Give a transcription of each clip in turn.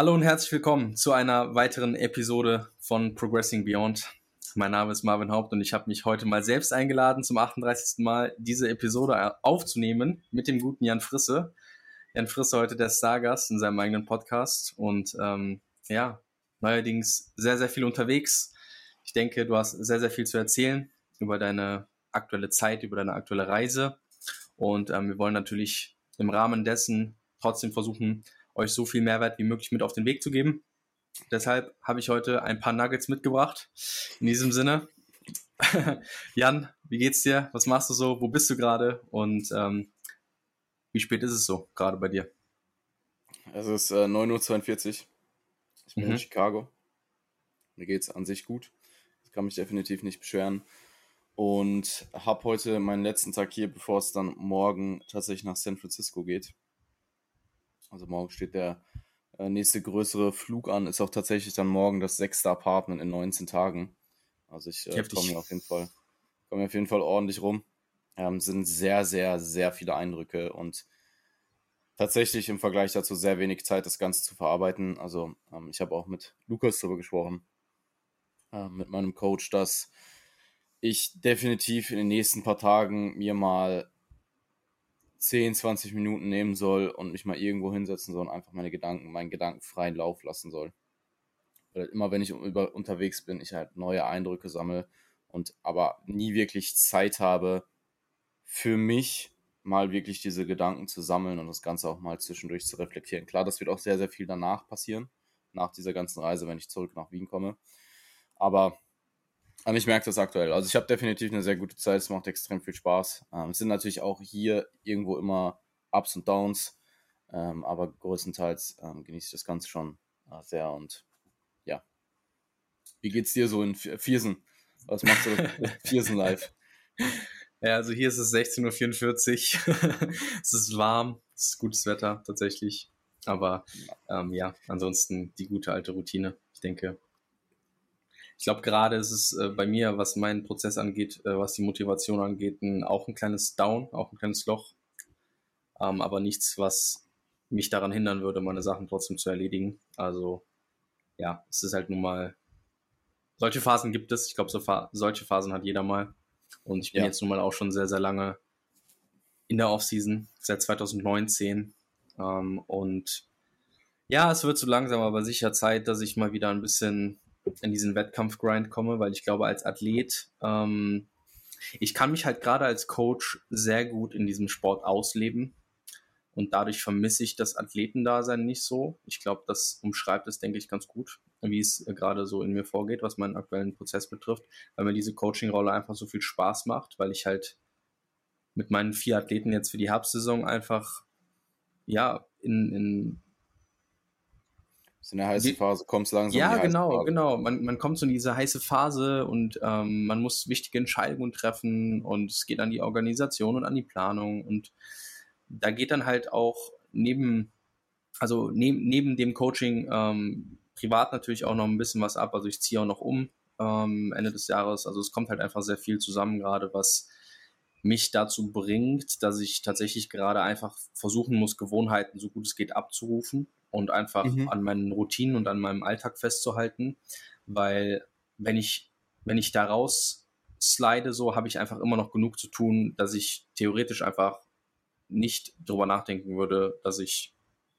Hallo und herzlich willkommen zu einer weiteren Episode von Progressing Beyond. Mein Name ist Marvin Haupt und ich habe mich heute mal selbst eingeladen, zum 38. Mal diese Episode aufzunehmen mit dem guten Jan Frisse. Jan Frisse heute der Stargast in seinem eigenen Podcast und ähm, ja, neuerdings sehr, sehr viel unterwegs. Ich denke, du hast sehr, sehr viel zu erzählen über deine aktuelle Zeit, über deine aktuelle Reise und ähm, wir wollen natürlich im Rahmen dessen trotzdem versuchen, euch so viel Mehrwert wie möglich mit auf den Weg zu geben. Deshalb habe ich heute ein paar Nuggets mitgebracht. In diesem Sinne, Jan, wie geht's dir? Was machst du so? Wo bist du gerade? Und ähm, wie spät ist es so gerade bei dir? Es ist äh, 9.42 Uhr. Ich bin mhm. in Chicago. Mir geht es an sich gut. Ich kann mich definitiv nicht beschweren. Und habe heute meinen letzten Tag hier, bevor es dann morgen tatsächlich nach San Francisco geht. Also morgen steht der äh, nächste größere Flug an. Ist auch tatsächlich dann morgen das sechste Apartment in 19 Tagen. Also ich äh, komme auf jeden Fall, komme auf jeden Fall ordentlich rum. Ähm, sind sehr, sehr, sehr viele Eindrücke und tatsächlich im Vergleich dazu sehr wenig Zeit, das Ganze zu verarbeiten. Also ähm, ich habe auch mit Lukas darüber gesprochen, äh, mit meinem Coach, dass ich definitiv in den nächsten paar Tagen mir mal 10, 20 Minuten nehmen soll und mich mal irgendwo hinsetzen soll und einfach meine Gedanken, meinen Gedanken freien Lauf lassen soll. Weil immer wenn ich über, unterwegs bin, ich halt neue Eindrücke sammle und aber nie wirklich Zeit habe, für mich mal wirklich diese Gedanken zu sammeln und das Ganze auch mal zwischendurch zu reflektieren. Klar, das wird auch sehr, sehr viel danach passieren, nach dieser ganzen Reise, wenn ich zurück nach Wien komme. Aber und ich merke das aktuell. Also ich habe definitiv eine sehr gute Zeit, es macht extrem viel Spaß. Ähm, es sind natürlich auch hier irgendwo immer Ups und Downs, ähm, aber größtenteils ähm, genieße ich das Ganze schon äh, sehr und ja. Wie geht's dir so in Viersen? Was machst du Viersen live? Ja, also hier ist es 16.44 Uhr. es ist warm, es ist gutes Wetter tatsächlich. Aber ähm, ja, ansonsten die gute alte Routine. Ich denke, ich glaube, gerade ist es äh, bei mir, was meinen Prozess angeht, äh, was die Motivation angeht, ein, auch ein kleines Down, auch ein kleines Loch. Ähm, aber nichts, was mich daran hindern würde, meine Sachen trotzdem zu erledigen. Also ja, es ist halt nun mal, solche Phasen gibt es. Ich glaube, so solche Phasen hat jeder mal. Und ich bin ja. jetzt nun mal auch schon sehr, sehr lange in der Offseason, seit 2019. Ähm, und ja, es wird so langsam aber sicher Zeit, dass ich mal wieder ein bisschen in diesen Wettkampfgrind komme, weil ich glaube, als Athlet, ähm, ich kann mich halt gerade als Coach sehr gut in diesem Sport ausleben. Und dadurch vermisse ich das Athletendasein nicht so. Ich glaube, das umschreibt es, denke ich, ganz gut, wie es gerade so in mir vorgeht, was meinen aktuellen Prozess betrifft, weil mir diese Coaching-Rolle einfach so viel Spaß macht, weil ich halt mit meinen vier Athleten jetzt für die Herbstsaison einfach ja in, in in der heißen Phase kommst langsam. Ja, genau, Phase. genau. Man, man kommt so in diese heiße Phase und ähm, man muss wichtige Entscheidungen treffen und es geht an die Organisation und an die Planung und da geht dann halt auch neben, also neben, neben dem Coaching ähm, privat natürlich auch noch ein bisschen was ab. Also ich ziehe auch noch um ähm, Ende des Jahres. Also es kommt halt einfach sehr viel zusammen gerade, was mich dazu bringt, dass ich tatsächlich gerade einfach versuchen muss, Gewohnheiten so gut es geht abzurufen und einfach mhm. an meinen Routinen und an meinem Alltag festzuhalten, weil wenn ich, wenn ich da raus slide, so habe ich einfach immer noch genug zu tun, dass ich theoretisch einfach nicht drüber nachdenken würde, dass ich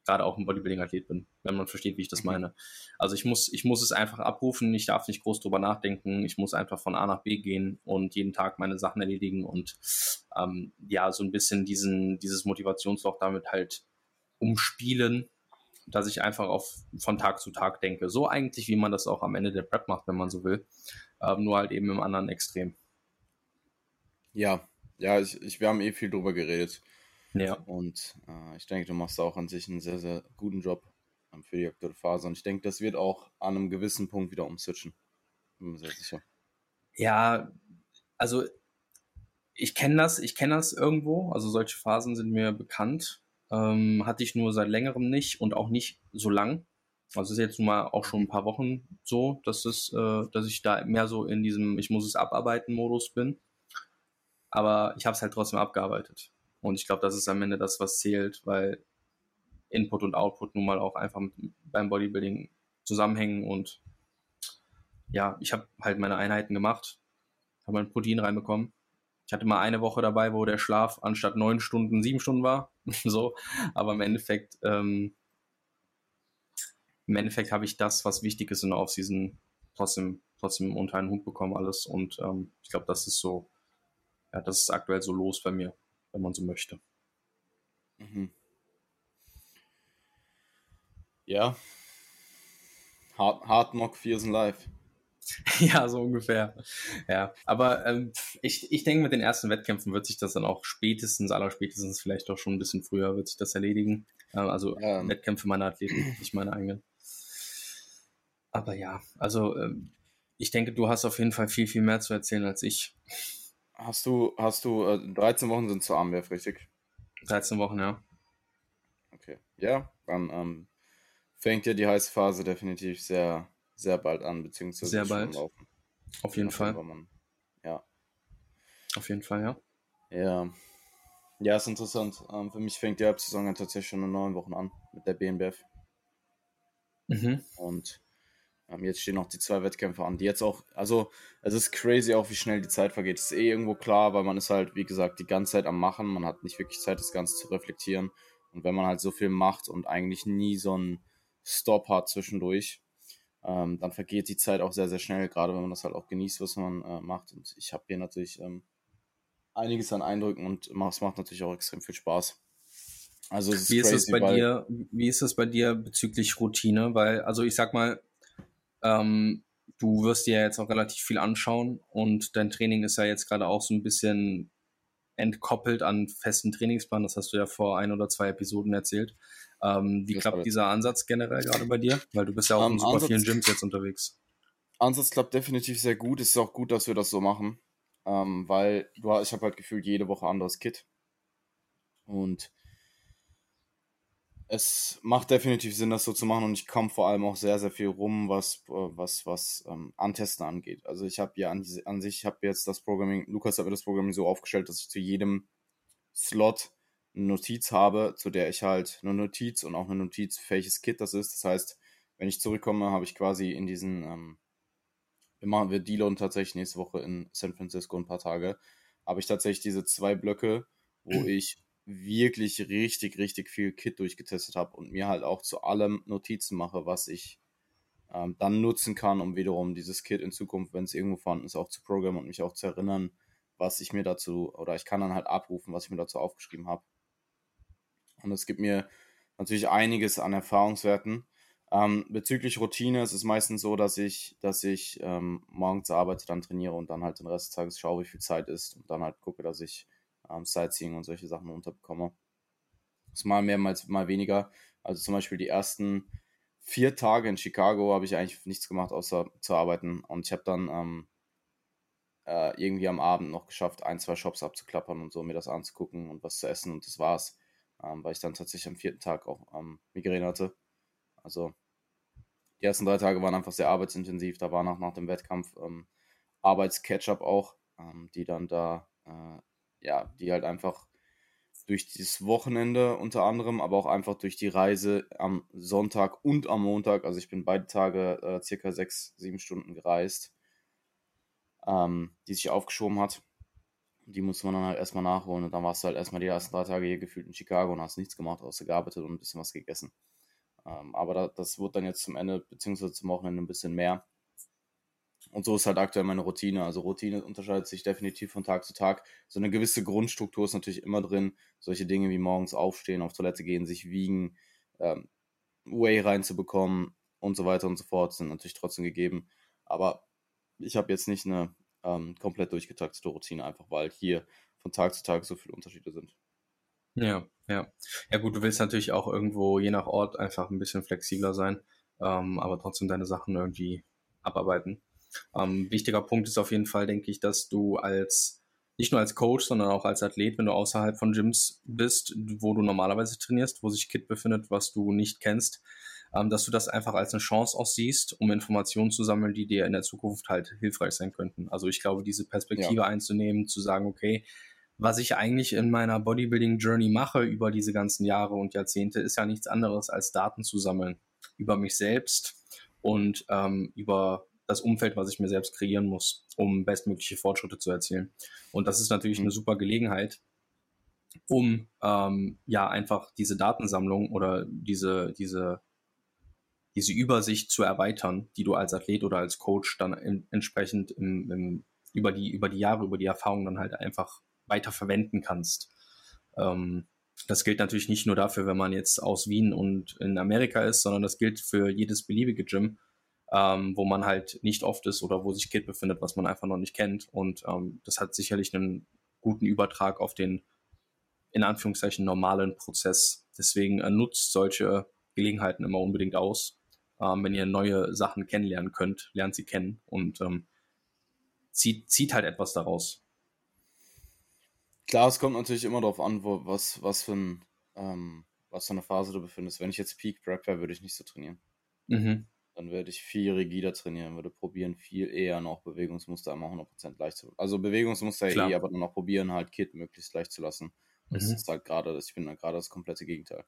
gerade auch ein Bodybuilding-Athlet bin, wenn man versteht, wie ich das mhm. meine. Also ich muss, ich muss es einfach abrufen, ich darf nicht groß drüber nachdenken, ich muss einfach von A nach B gehen und jeden Tag meine Sachen erledigen und ähm, ja, so ein bisschen diesen, dieses Motivationsloch damit halt umspielen, dass ich einfach auf, von Tag zu Tag denke. So eigentlich, wie man das auch am Ende der Prep macht, wenn man so will. Ähm, nur halt eben im anderen Extrem. Ja, ja, ich, ich, wir haben eh viel drüber geredet. Ja. Und äh, ich denke, du machst auch an sich einen sehr, sehr guten Job ähm, für die aktuelle Phase. Und ich denke, das wird auch an einem gewissen Punkt wieder umswitchen. Bin mir sehr sicher. Ja, also ich kenne das, ich kenne das irgendwo. Also solche Phasen sind mir bekannt. Ähm, hatte ich nur seit längerem nicht und auch nicht so lang. Also es ist jetzt nun mal auch schon ein paar Wochen so, dass es, äh, dass ich da mehr so in diesem Ich muss es abarbeiten Modus bin. Aber ich habe es halt trotzdem abgearbeitet. Und ich glaube, das ist am Ende das, was zählt, weil Input und Output nun mal auch einfach mit, beim Bodybuilding zusammenhängen und ja, ich habe halt meine Einheiten gemacht, habe mein Protein reinbekommen. Ich hatte mal eine Woche dabei, wo der Schlaf anstatt neun Stunden sieben Stunden war, so, aber im Endeffekt ähm, im Endeffekt habe ich das, was wichtig ist in der Offseason, trotzdem, trotzdem unter einen Hut bekommen alles. Und ähm, ich glaube, das ist so, ja, das ist aktuell so los bei mir, wenn man so möchte. Mhm. Ja. Hard, Hard Knock Fears in Life. ja, so ungefähr. Ja, aber ähm, ich, ich denke, mit den ersten Wettkämpfen wird sich das dann auch spätestens, aller spätestens vielleicht auch schon ein bisschen früher wird sich das erledigen. Ähm, also ja. Wettkämpfe meiner Athleten, nicht meine eigenen. Aber ja, also ähm, ich denke, du hast auf jeden Fall viel, viel mehr zu erzählen als ich. Hast du, hast du, äh, 13 Wochen sind zur Armwerf, richtig? 13 Wochen, ja. Okay. Ja, dann ähm, fängt ja die heiße Phase definitiv sehr, sehr bald an, beziehungsweise sehr bald. Laufen. Auf jeden Fall. Man, ja. Auf jeden Fall, ja. Ja. Ja, ist interessant. Ähm, für mich fängt die Halbsaison tatsächlich schon in neun Wochen an mit der BNBF. Mhm. Und ähm, jetzt stehen noch die zwei Wettkämpfe an, die jetzt auch, also es ist crazy auch, wie schnell die Zeit vergeht. Das ist eh irgendwo klar, weil man ist halt, wie gesagt, die ganze Zeit am Machen. Man hat nicht wirklich Zeit, das Ganze zu reflektieren. Und wenn man halt so viel macht und eigentlich nie so einen Stop hat zwischendurch, ähm, dann vergeht die Zeit auch sehr, sehr schnell, gerade wenn man das halt auch genießt, was man äh, macht. Und ich habe hier natürlich ähm, einiges an Eindrücken und es macht natürlich auch extrem viel Spaß. Also wie ist es bei dir? Wie ist es bei dir bezüglich Routine? Weil, also ich sag mal, ähm, du wirst dir ja jetzt auch relativ viel anschauen und dein Training ist ja jetzt gerade auch so ein bisschen entkoppelt an festen Trainingsplan. Das hast du ja vor ein oder zwei Episoden erzählt. Ähm, wie das klappt dieser Ansatz generell gerade bei dir? Weil du bist ja auch um, in super Ansatz, vielen Gyms jetzt unterwegs. Ansatz klappt definitiv sehr gut. Es ist auch gut, dass wir das so machen, ähm, weil du, ich habe halt gefühlt jede Woche anderes Kit. Und es macht definitiv Sinn, das so zu machen und ich komme vor allem auch sehr, sehr viel rum, was, äh, was, was ähm, Antesten angeht. Also ich habe ja an, an sich, ich habe jetzt das Programming, Lukas hat mir das Programming so aufgestellt, dass ich zu jedem Slot eine Notiz habe, zu der ich halt eine Notiz und auch eine Notiz, welches Kit das ist. Das heißt, wenn ich zurückkomme, habe ich quasi in diesen, ähm, wir machen wir Dealon tatsächlich nächste Woche in San Francisco ein paar Tage, habe ich tatsächlich diese zwei Blöcke, wo ich wirklich richtig, richtig viel Kit durchgetestet habe und mir halt auch zu allem Notizen mache, was ich ähm, dann nutzen kann, um wiederum dieses Kit in Zukunft, wenn es irgendwo vorhanden ist, auch zu programmen und mich auch zu erinnern, was ich mir dazu, oder ich kann dann halt abrufen, was ich mir dazu aufgeschrieben habe. Und es gibt mir natürlich einiges an Erfahrungswerten. Ähm, bezüglich Routine ist es meistens so, dass ich, dass ich ähm, morgens arbeite, dann trainiere und dann halt den Rest des Tages schaue, wie viel Zeit ist und dann halt gucke, dass ich ähm, Sightseeing und solche Sachen unterbekomme. Das mal mehr, mal, mal weniger. Also zum Beispiel die ersten vier Tage in Chicago habe ich eigentlich nichts gemacht, außer zu arbeiten. Und ich habe dann ähm, äh, irgendwie am Abend noch geschafft, ein, zwei Shops abzuklappern und so, mir das anzugucken und was zu essen und das war's. Ähm, weil ich dann tatsächlich am vierten Tag auch ähm, Migräne hatte. Also die ersten drei Tage waren einfach sehr arbeitsintensiv. Da war nach, nach dem Wettkampf ähm, Arbeitsketchup auch, ähm, die dann da äh, ja, die halt einfach durch dieses Wochenende unter anderem, aber auch einfach durch die Reise am Sonntag und am Montag, also ich bin beide Tage äh, circa sechs, sieben Stunden gereist, ähm, die sich aufgeschoben hat. Die musste man dann halt erstmal nachholen und dann warst du halt erstmal die ersten drei Tage hier gefühlt in Chicago und hast nichts gemacht, außer gearbeitet und ein bisschen was gegessen. Ähm, aber da, das wird dann jetzt zum Ende, beziehungsweise zum Wochenende ein bisschen mehr. Und so ist halt aktuell meine Routine. Also Routine unterscheidet sich definitiv von Tag zu Tag. So eine gewisse Grundstruktur ist natürlich immer drin. Solche Dinge wie morgens aufstehen, auf Toilette gehen, sich wiegen, ähm, Whey reinzubekommen und so weiter und so fort sind natürlich trotzdem gegeben. Aber ich habe jetzt nicht eine ähm, komplett durchgetaktete Routine, einfach weil hier von Tag zu Tag so viele Unterschiede sind. Ja, ja. Ja gut, du willst natürlich auch irgendwo je nach Ort einfach ein bisschen flexibler sein, ähm, aber trotzdem deine Sachen irgendwie abarbeiten. Ähm, wichtiger Punkt ist auf jeden Fall, denke ich, dass du als nicht nur als Coach, sondern auch als Athlet, wenn du außerhalb von Gyms bist, wo du normalerweise trainierst, wo sich Kit befindet, was du nicht kennst, ähm, dass du das einfach als eine Chance auch siehst, um Informationen zu sammeln, die dir in der Zukunft halt hilfreich sein könnten. Also ich glaube, diese Perspektive ja. einzunehmen, zu sagen, okay, was ich eigentlich in meiner Bodybuilding-Journey mache über diese ganzen Jahre und Jahrzehnte, ist ja nichts anderes als Daten zu sammeln über mich selbst und ähm, über das Umfeld, was ich mir selbst kreieren muss, um bestmögliche Fortschritte zu erzielen. Und das ist natürlich mhm. eine super Gelegenheit, um ähm, ja einfach diese Datensammlung oder diese, diese, diese Übersicht zu erweitern, die du als Athlet oder als Coach dann in, entsprechend im, im, über, die, über die Jahre, über die Erfahrung dann halt einfach weiter verwenden kannst. Ähm, das gilt natürlich nicht nur dafür, wenn man jetzt aus Wien und in Amerika ist, sondern das gilt für jedes beliebige Gym, ähm, wo man halt nicht oft ist oder wo sich Kit befindet, was man einfach noch nicht kennt. Und ähm, das hat sicherlich einen guten Übertrag auf den in Anführungszeichen normalen Prozess. Deswegen äh, nutzt solche Gelegenheiten immer unbedingt aus. Ähm, wenn ihr neue Sachen kennenlernen könnt, lernt sie kennen und ähm, zieht, zieht halt etwas daraus. Klar, es kommt natürlich immer darauf an, wo, was, was, für ein, ähm, was für eine Phase du befindest. Wenn ich jetzt Peak Prep wäre, würde ich nicht so trainieren. Mhm. Dann würde ich viel rigider trainieren, würde probieren, viel eher noch Bewegungsmuster einmal 100% leicht zu Also Bewegungsmuster Klar. eh, aber dann auch probieren, halt Kit möglichst leicht zu lassen. Das mhm. ist halt gerade, ich bin gerade das komplette Gegenteil.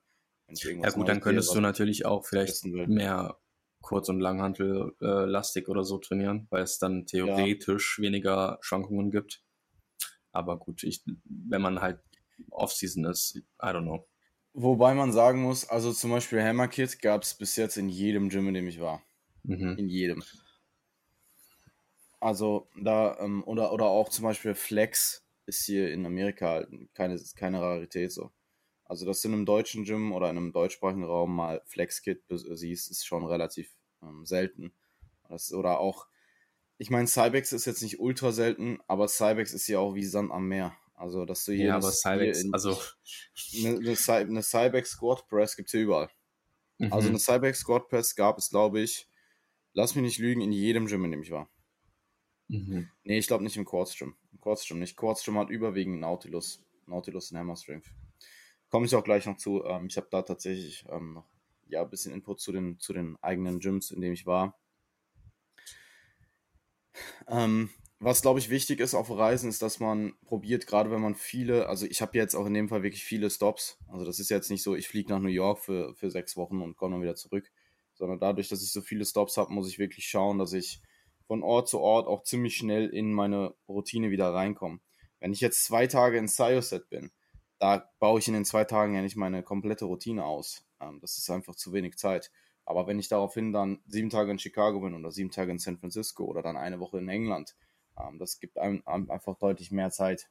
ja gut, dann könntest sehe, du natürlich auch vielleicht mehr Kurz- und Langhantel-lastig äh, oder so trainieren, weil es dann theoretisch ja. weniger Schwankungen gibt. Aber gut, ich, wenn man halt Off-Season ist, I don't know. Wobei man sagen muss, also zum Beispiel Hammer Kit gab es bis jetzt in jedem Gym, in dem ich war. Mhm. In jedem. Also da, ähm, oder, oder auch zum Beispiel Flex ist hier in Amerika halt keine, keine Rarität so. Also, dass du in einem deutschen Gym oder in einem deutschsprachigen Raum mal Flex-Kit siehst, ist schon relativ ähm, selten. Das, oder auch, ich meine, Cybex ist jetzt nicht ultra selten, aber Cybex ist ja auch wie Sand am Meer. Also, dass du hier. Ja, aber Cybex, also. Eine, eine, eine Cybex Squat Press gibt es hier überall. Also, mhm. Also, eine Cybex Squat Press gab es, glaube ich, lass mich nicht lügen, in jedem Gym, in dem ich war. Mhm. Nee, ich glaube nicht im Quartz Gym. Im Quartz Gym nicht. Quartz Gym hat überwiegend Nautilus. Nautilus und Hammer Strength. Komme ich auch gleich noch zu. Ähm, ich habe da tatsächlich ähm, noch ja, ein bisschen Input zu den, zu den eigenen Gyms, in denen ich war. Ähm, was, glaube ich, wichtig ist auf Reisen, ist, dass man probiert, gerade wenn man viele, also ich habe jetzt auch in dem Fall wirklich viele Stops. Also das ist jetzt nicht so, ich fliege nach New York für, für sechs Wochen und komme dann wieder zurück, sondern dadurch, dass ich so viele Stops habe, muss ich wirklich schauen, dass ich von Ort zu Ort auch ziemlich schnell in meine Routine wieder reinkomme. Wenn ich jetzt zwei Tage in Cyoset bin, da baue ich in den zwei Tagen ja nicht meine komplette Routine aus. Ähm, das ist einfach zu wenig Zeit. Aber wenn ich daraufhin dann sieben Tage in Chicago bin oder sieben Tage in San Francisco oder dann eine Woche in England, das gibt einem einfach deutlich mehr Zeit,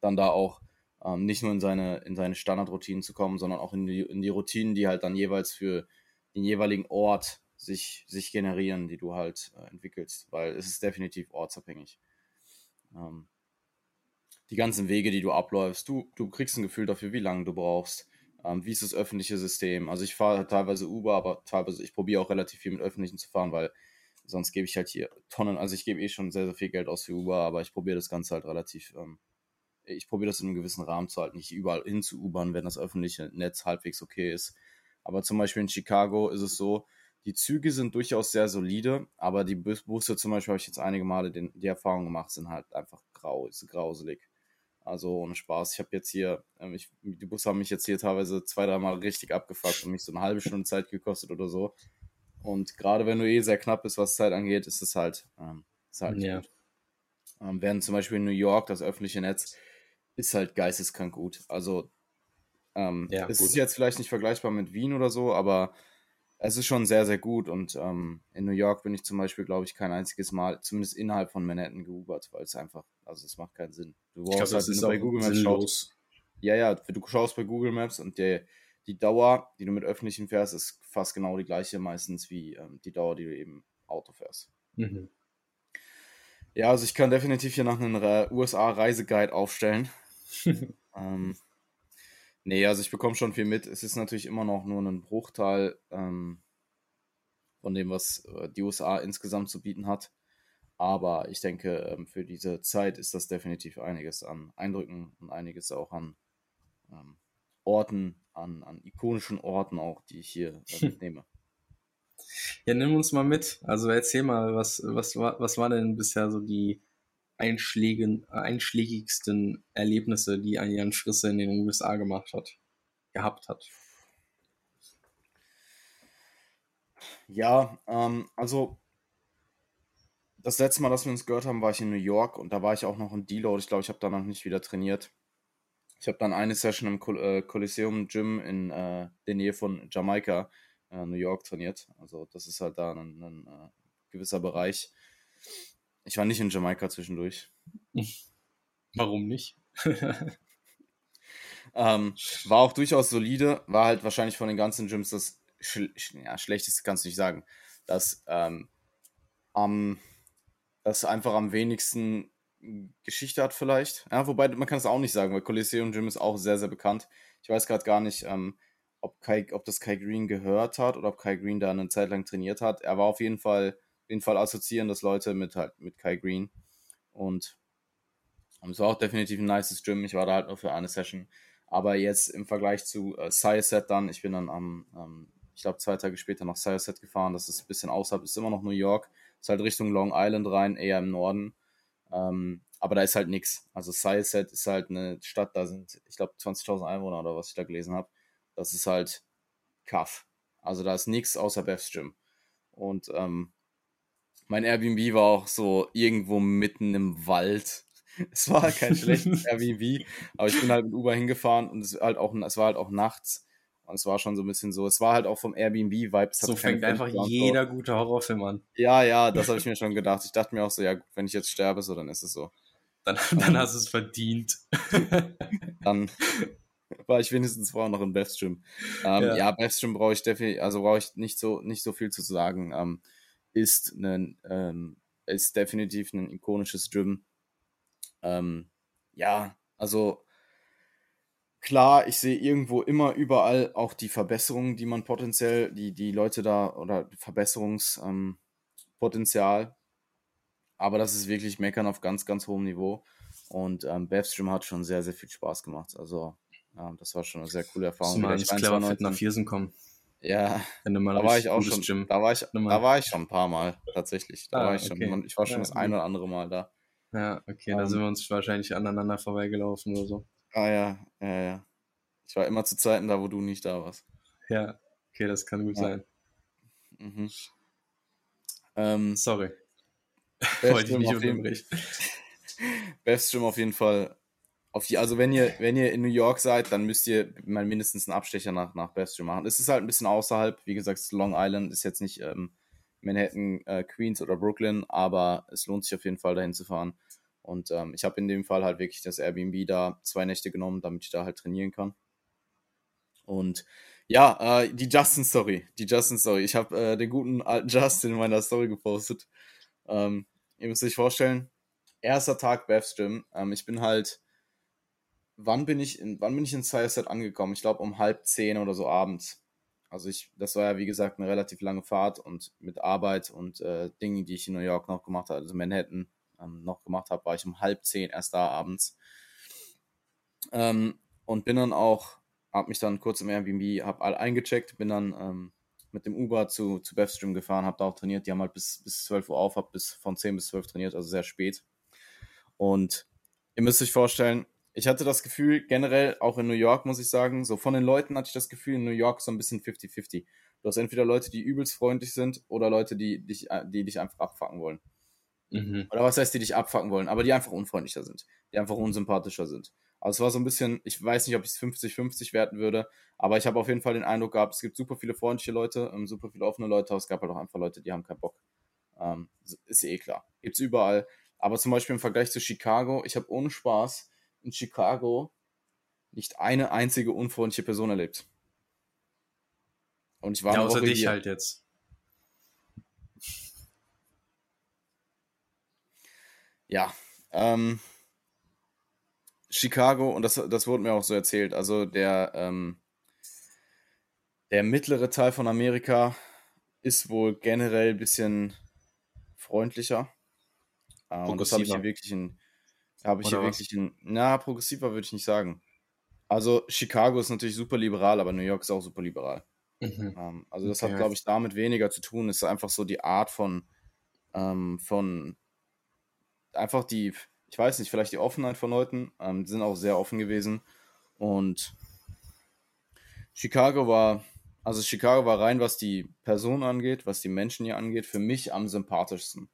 dann da auch ähm, nicht nur in seine, in seine Standardroutinen zu kommen, sondern auch in die, in die Routinen, die halt dann jeweils für den jeweiligen Ort sich, sich generieren, die du halt äh, entwickelst, weil es ist definitiv ortsabhängig. Ähm, die ganzen Wege, die du abläufst. Du, du kriegst ein Gefühl dafür, wie lange du brauchst. Ähm, wie ist das öffentliche System? Also ich fahre teilweise Uber, aber teilweise, ich probiere auch relativ viel mit öffentlichen zu fahren, weil sonst gebe ich halt hier Tonnen, also ich gebe eh schon sehr, sehr viel Geld aus für Uber, aber ich probiere das Ganze halt relativ, ähm, ich probiere das in einem gewissen Rahmen zu halten, nicht überall hin zu Ubern, wenn das öffentliche Netz halbwegs okay ist. Aber zum Beispiel in Chicago ist es so, die Züge sind durchaus sehr solide, aber die Busse zum Beispiel habe ich jetzt einige Male den, die Erfahrung gemacht, sind halt einfach grau, ist grauselig. Also ohne Spaß. Ich habe jetzt hier, ähm, ich, die Busse haben mich jetzt hier teilweise zwei, dreimal richtig abgefuckt und mich so eine halbe Stunde Zeit gekostet oder so. Und gerade wenn du eh sehr knapp bist, was Zeit angeht, ist es halt, ähm, ist halt ja. gut. Ähm, während zum Beispiel in New York das öffentliche Netz ist halt geisteskrank gut. Also ähm, ja, es gut. ist jetzt vielleicht nicht vergleichbar mit Wien oder so, aber es ist schon sehr, sehr gut. Und ähm, in New York bin ich zum Beispiel, glaube ich, kein einziges Mal, zumindest innerhalb von Manhattan, geubert, weil es einfach, also es macht keinen Sinn. Du brauchst glaub, halt, wenn du bei Google Maps schaust. Ja, ja, du schaust bei Google Maps und der, die Dauer, die du mit öffentlichen fährst, ist fast genau die gleiche meistens wie ähm, die Dauer, die du eben Auto fährst. Mhm. Ja, also ich kann definitiv hier nach einem USA-Reiseguide aufstellen. ähm, Nee, also ich bekomme schon viel mit. Es ist natürlich immer noch nur ein Bruchteil ähm, von dem, was äh, die USA insgesamt zu bieten hat. Aber ich denke, ähm, für diese Zeit ist das definitiv einiges an Eindrücken und einiges auch an ähm, Orten, an, an ikonischen Orten auch, die ich hier äh, mitnehme. Ja, nimm uns mal mit. Also erzähl mal, was, was, war, was war denn bisher so die einschlägen, einschlägigsten Erlebnisse, die ein Jan Frisse in den USA gemacht hat, gehabt hat? Ja, ähm, also das letzte Mal, dass wir uns gehört haben, war ich in New York und da war ich auch noch im Deload. Ich glaube, ich habe da noch nicht wieder trainiert. Ich habe dann eine Session im Col äh, Coliseum Gym in äh, der Nähe von Jamaika, äh, New York, trainiert. Also das ist halt da ein, ein äh, gewisser Bereich. Ich war nicht in Jamaika zwischendurch. Warum nicht? ähm, war auch durchaus solide, war halt wahrscheinlich von den ganzen Gyms das schl ja, schlechteste, kannst du nicht sagen. Das ähm, am das einfach am wenigsten Geschichte hat vielleicht. Ja, wobei man kann es auch nicht sagen, weil Coliseum Gym ist auch sehr, sehr bekannt. Ich weiß gerade gar nicht, ähm, ob, Kai, ob das Kai Green gehört hat oder ob Kai Green da eine Zeit lang trainiert hat. Er war auf jeden Fall, auf jeden Fall assoziieren das Leute mit halt mit Kai Green. Und es war auch definitiv ein nices Gym. Ich war da halt nur für eine Session. Aber jetzt im Vergleich zu äh, Set dann, ich bin dann am, ähm, ich glaube, zwei Tage später nach Set gefahren. Das ist ein bisschen außerhalb, ist immer noch New York. Ist halt Richtung Long Island rein, eher im Norden. Ähm, aber da ist halt nichts. Also Sileset ist halt eine Stadt, da sind, ich glaube, 20.000 Einwohner oder was ich da gelesen habe. Das ist halt Kaff. Also da ist nichts außer Beth's Gym. Und ähm, mein Airbnb war auch so irgendwo mitten im Wald. Es war kein schlechtes Airbnb, aber ich bin halt mit Uber hingefahren und es, halt auch, es war halt auch nachts. Und es war schon so ein bisschen so, es war halt auch vom Airbnb-Vibe. So fängt einfach jeder gute Horrorfilm an. Ja, ja, das habe ich mir schon gedacht. Ich dachte mir auch so, ja, wenn ich jetzt sterbe, so, dann ist es so. Dann, dann um, hast du es verdient. dann war ich wenigstens vorher noch in Beth's Gym. Ähm, ja, ja Beth's Gym brauche ich definitiv, also brauche ich nicht so, nicht so viel zu sagen. Ähm, ist, ein, ähm, ist definitiv ein ikonisches Gym. Ähm, ja, also klar, ich sehe irgendwo immer überall auch die Verbesserungen, die man potenziell, die, die Leute da oder Verbesserungspotenzial. Ähm, aber das ist wirklich Meckern auf ganz, ganz hohem Niveau. Und ähm, Bevstream hat schon sehr, sehr viel Spaß gemacht. Also, ja, das war schon eine sehr coole Erfahrung. Mal ins Clever Fit nach Viersen kommen. Ja, da war ich auch schon. Gym. Da war ich, da war ich schon ein paar Mal tatsächlich. Da ah, war ich okay. schon. Ich war schon ja, das ein oder andere Mal da. Ja, okay, um, da sind wir uns wahrscheinlich aneinander vorbeigelaufen oder so. Ah ja, ja, ja. Ich war immer zu Zeiten da, wo du nicht da warst. Ja, okay, das kann gut ja. sein. Mhm. Ähm, Sorry. Wollte ich nicht unterbrechen. Beststream auf jeden Fall. Auf die, also wenn ihr, wenn ihr in New York seid, dann müsst ihr mal mindestens einen Abstecher nach, nach Beststream machen. Es ist halt ein bisschen außerhalb, wie gesagt, Long Island ist jetzt nicht ähm, Manhattan, äh, Queens oder Brooklyn, aber es lohnt sich auf jeden Fall dahin zu fahren. Und ähm, ich habe in dem Fall halt wirklich das Airbnb da zwei Nächte genommen, damit ich da halt trainieren kann. Und ja, äh, die Justin-Story. Die Justin-Story. Ich habe äh, den guten alten Justin in meiner Story gepostet. Ähm, ihr müsst euch vorstellen, erster Tag Bevstream. Ähm, ich bin halt, wann bin ich in, wann bin ich in Sireset angekommen? Ich glaube um halb zehn oder so abends. Also ich, das war ja wie gesagt eine relativ lange Fahrt und mit Arbeit und äh, Dingen, die ich in New York noch gemacht habe, also Manhattan, ähm, noch gemacht habe, war ich um halb zehn erst da abends. Ähm, und bin dann auch, habe mich dann kurz im Airbnb, habe all eingecheckt, bin dann ähm, mit dem Uber zu, zu Bevstream gefahren, habe da auch trainiert. Die haben halt bis, bis 12 Uhr auf, habe bis von 10 bis 12 trainiert, also sehr spät. Und ihr müsst euch vorstellen, ich hatte das Gefühl, generell auch in New York, muss ich sagen, so von den Leuten hatte ich das Gefühl, in New York so ein bisschen 50-50. Du hast entweder Leute, die übelst freundlich sind oder Leute, die dich, die dich einfach abfacken wollen. Mhm. Oder was heißt, die dich abfacken wollen, aber die einfach unfreundlicher sind, die einfach unsympathischer sind. Also es war so ein bisschen, ich weiß nicht, ob ich es 50-50 werten würde, aber ich habe auf jeden Fall den Eindruck gehabt, es gibt super viele freundliche Leute, ähm, super viele offene Leute, aber es gab halt auch einfach Leute, die haben keinen Bock. Ähm, ist eh klar. Gibt's überall. Aber zum Beispiel im Vergleich zu Chicago, ich habe ohne Spaß in Chicago nicht eine einzige unfreundliche Person erlebt. Und ich war ja, außer dich hier. halt jetzt. Ja, ähm, Chicago, und das, das wurde mir auch so erzählt, also der, ähm, der mittlere Teil von Amerika ist wohl generell ein bisschen freundlicher. Ähm, und das habe ich hier wirklich in, habe ich hier wirklich in, na, progressiver würde ich nicht sagen. Also Chicago ist natürlich super liberal, aber New York ist auch super liberal. Mhm. Ähm, also das okay. hat, glaube ich, damit weniger zu tun. Es ist einfach so die Art von, ähm, von einfach die, ich weiß nicht, vielleicht die Offenheit von Leuten, ähm, sind auch sehr offen gewesen. Und Chicago war, also Chicago war rein, was die Person angeht, was die Menschen hier angeht, für mich am sympathischsten.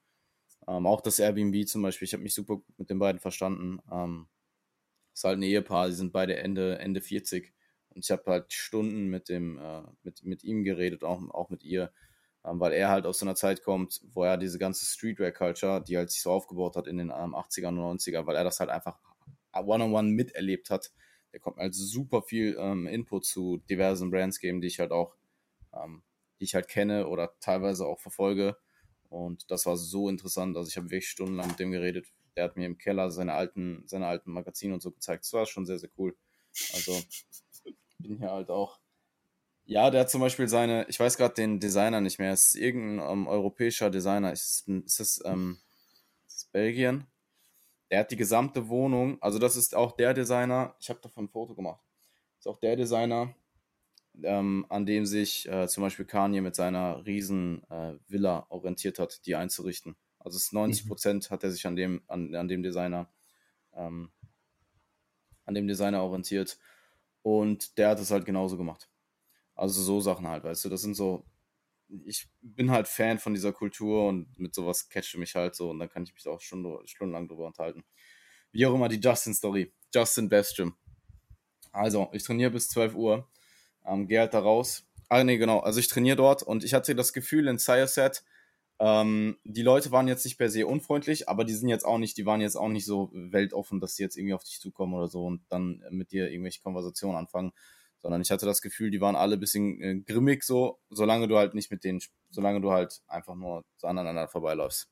Ähm, auch das Airbnb zum Beispiel, ich habe mich super mit den beiden verstanden. Ähm, ist halt ein Ehepaar, die sind beide Ende, Ende 40. Und ich habe halt Stunden mit dem, äh, mit, mit ihm geredet, auch, auch mit ihr, weil er halt aus so einer Zeit kommt, wo er diese ganze Streetwear-Culture, die halt sich so aufgebaut hat in den ähm, 80er und 90er, weil er das halt einfach one-on-one -on -one miterlebt hat. Der kommt halt super viel ähm, Input zu diversen Brands geben, die ich halt auch, ähm, die ich halt kenne oder teilweise auch verfolge. Und das war so interessant. Also ich habe wirklich stundenlang mit dem geredet. Der hat mir im Keller seine alten, seine alten Magazine und so gezeigt. Das war schon sehr, sehr cool. Also bin hier halt auch. Ja, der hat zum Beispiel seine, ich weiß gerade den Designer nicht mehr. Es ist irgendein ähm, europäischer Designer. Ist, ist, das, ähm, ist das Belgien? Der hat die gesamte Wohnung, also das ist auch der Designer, ich habe davon ein Foto gemacht. Ist auch der Designer, ähm, an dem sich äh, zum Beispiel Kanye mit seiner riesen äh, Villa orientiert hat, die einzurichten. Also es ist 90 mhm. Prozent hat er sich an dem, an, an dem Designer, ähm, an dem Designer orientiert. Und der hat es halt genauso gemacht. Also so Sachen halt, weißt du, das sind so, ich bin halt Fan von dieser Kultur und mit sowas catche mich halt so und dann kann ich mich auch schon stundenlang drüber unterhalten. Wie auch immer, die Justin-Story. Justin Bestrom. Also, ich trainiere bis 12 Uhr, ähm, gehe halt da raus. Ah, nee, genau. Also, ich trainiere dort und ich hatte das Gefühl in Sireset, ähm, die Leute waren jetzt nicht per se unfreundlich, aber die sind jetzt auch nicht, die waren jetzt auch nicht so weltoffen, dass sie jetzt irgendwie auf dich zukommen oder so und dann mit dir irgendwelche Konversationen anfangen, sondern ich hatte das Gefühl, die waren alle bisschen äh, grimmig so, solange du halt nicht mit denen, solange du halt einfach nur so aneinander vorbeiläufst.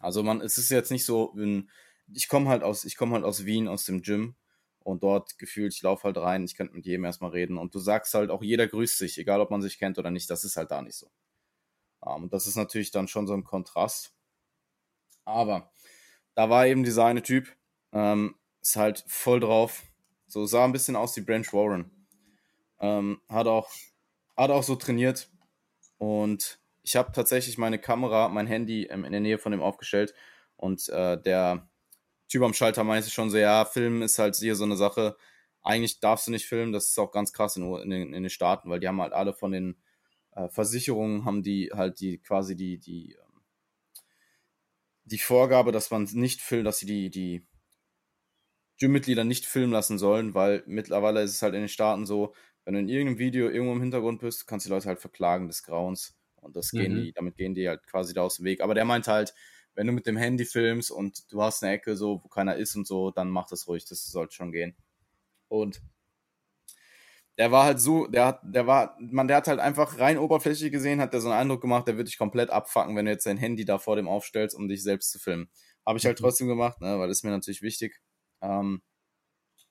Also man, es ist jetzt nicht so, wenn, ich komme halt aus, ich komme halt aus Wien, aus dem Gym und dort gefühlt, ich laufe halt rein, ich könnte mit jedem erstmal reden und du sagst halt auch, jeder grüßt sich, egal ob man sich kennt oder nicht, das ist halt da nicht so. Um, und das ist natürlich dann schon so ein Kontrast. Aber da war eben dieser eine Typ, ähm, ist halt voll drauf, so sah ein bisschen aus wie Branch Warren. Ähm, hat, auch, hat auch so trainiert. Und ich habe tatsächlich meine Kamera, mein Handy ähm, in der Nähe von ihm aufgestellt. Und äh, der Typ am Schalter meinte schon so, ja, Filmen ist halt hier so eine Sache. Eigentlich darfst du nicht filmen, das ist auch ganz krass in, in, den, in den Staaten, weil die haben halt alle von den äh, Versicherungen, haben die halt die quasi die, die, ähm, die Vorgabe, dass man nicht filmt, dass sie die, die Gym-Mitglieder nicht filmen lassen sollen, weil mittlerweile ist es halt in den Staaten so, wenn du in irgendeinem Video irgendwo im Hintergrund bist, kannst du die Leute halt verklagen des Grauens. Und das gehen mhm. die, damit gehen die halt quasi da aus dem Weg. Aber der meint halt, wenn du mit dem Handy filmst und du hast eine Ecke so, wo keiner ist und so, dann mach das ruhig, das sollte schon gehen. Und der war halt so, der hat, der war, man, der hat halt einfach rein oberflächlich gesehen, hat der so einen Eindruck gemacht, der wird dich komplett abfacken, wenn du jetzt dein Handy da vor dem aufstellst, um dich selbst zu filmen. Habe ich halt mhm. trotzdem gemacht, ne, weil das ist mir natürlich wichtig. Ähm,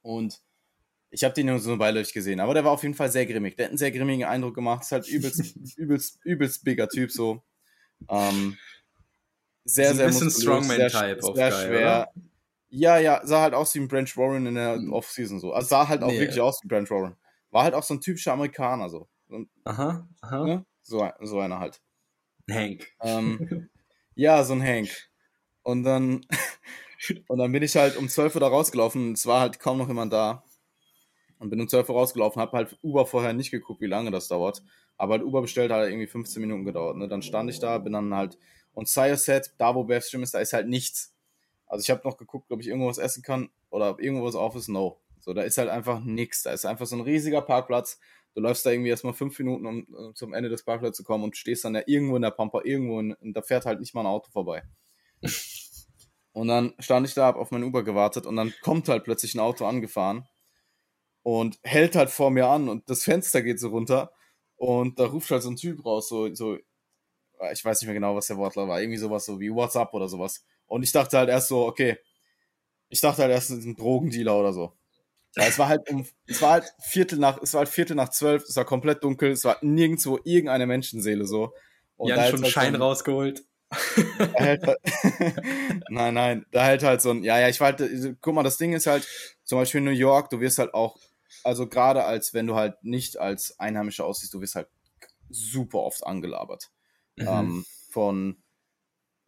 und ich habe den nur so beiläufig gesehen, aber der war auf jeden Fall sehr grimmig. Der hat einen sehr grimmigen Eindruck gemacht. Ist halt übelst, übelst, übelst bigger Typ so. Ähm, sehr, sehr ein bisschen Strongman-Type sehr, sehr schwer. Oder? Ja, ja, sah halt aus wie ein Branch Warren in der hm. Offseason so. Also sah halt auch nee. wirklich aus wie Branch Warren. War halt auch so ein typischer Amerikaner so. aha, aha. Ne? So, so einer halt. Hank. Ähm, ja, so ein Hank. Und dann, und dann bin ich halt um 12 Uhr da rausgelaufen. Es war halt kaum noch jemand da und bin um 12 Uhr rausgelaufen, habe halt Uber vorher nicht geguckt, wie lange das dauert. Aber halt Uber bestellt hat irgendwie 15 Minuten gedauert. Ne? Dann stand ich da, bin dann halt und Sire Set, da wo Bevstream ist, da ist halt nichts. Also ich habe noch geguckt, ob ich irgendwo was essen kann oder ob irgendwo was auf ist. No. So, da ist halt einfach nichts. Da ist einfach so ein riesiger Parkplatz. Du läufst da irgendwie erstmal fünf Minuten, um, um zum Ende des Parkplatzes zu kommen und stehst dann ja irgendwo in der Pampa, irgendwo in, und da fährt halt nicht mal ein Auto vorbei. und dann stand ich da, hab auf mein Uber gewartet und dann kommt halt plötzlich ein Auto angefahren und hält halt vor mir an und das Fenster geht so runter und da ruft halt so ein Typ raus, so, so, ich weiß nicht mehr genau, was der Wortler war, irgendwie sowas so wie WhatsApp oder sowas. Und ich dachte halt erst so, okay, ich dachte halt erst, ein Drogendealer oder so. Ja, es war halt um, es war halt Viertel nach, es war halt Viertel nach zwölf, es war komplett dunkel, es war nirgendwo irgendeine Menschenseele so. Und Jan schon halt Schein so ein, rausgeholt. Halt, nein, nein, da hält halt so ein, ja, ja, ich war halt, guck mal, das Ding ist halt, zum Beispiel in New York, du wirst halt auch also gerade als wenn du halt nicht als Einheimischer aussiehst, du wirst halt super oft angelabert. Mhm. Ähm, von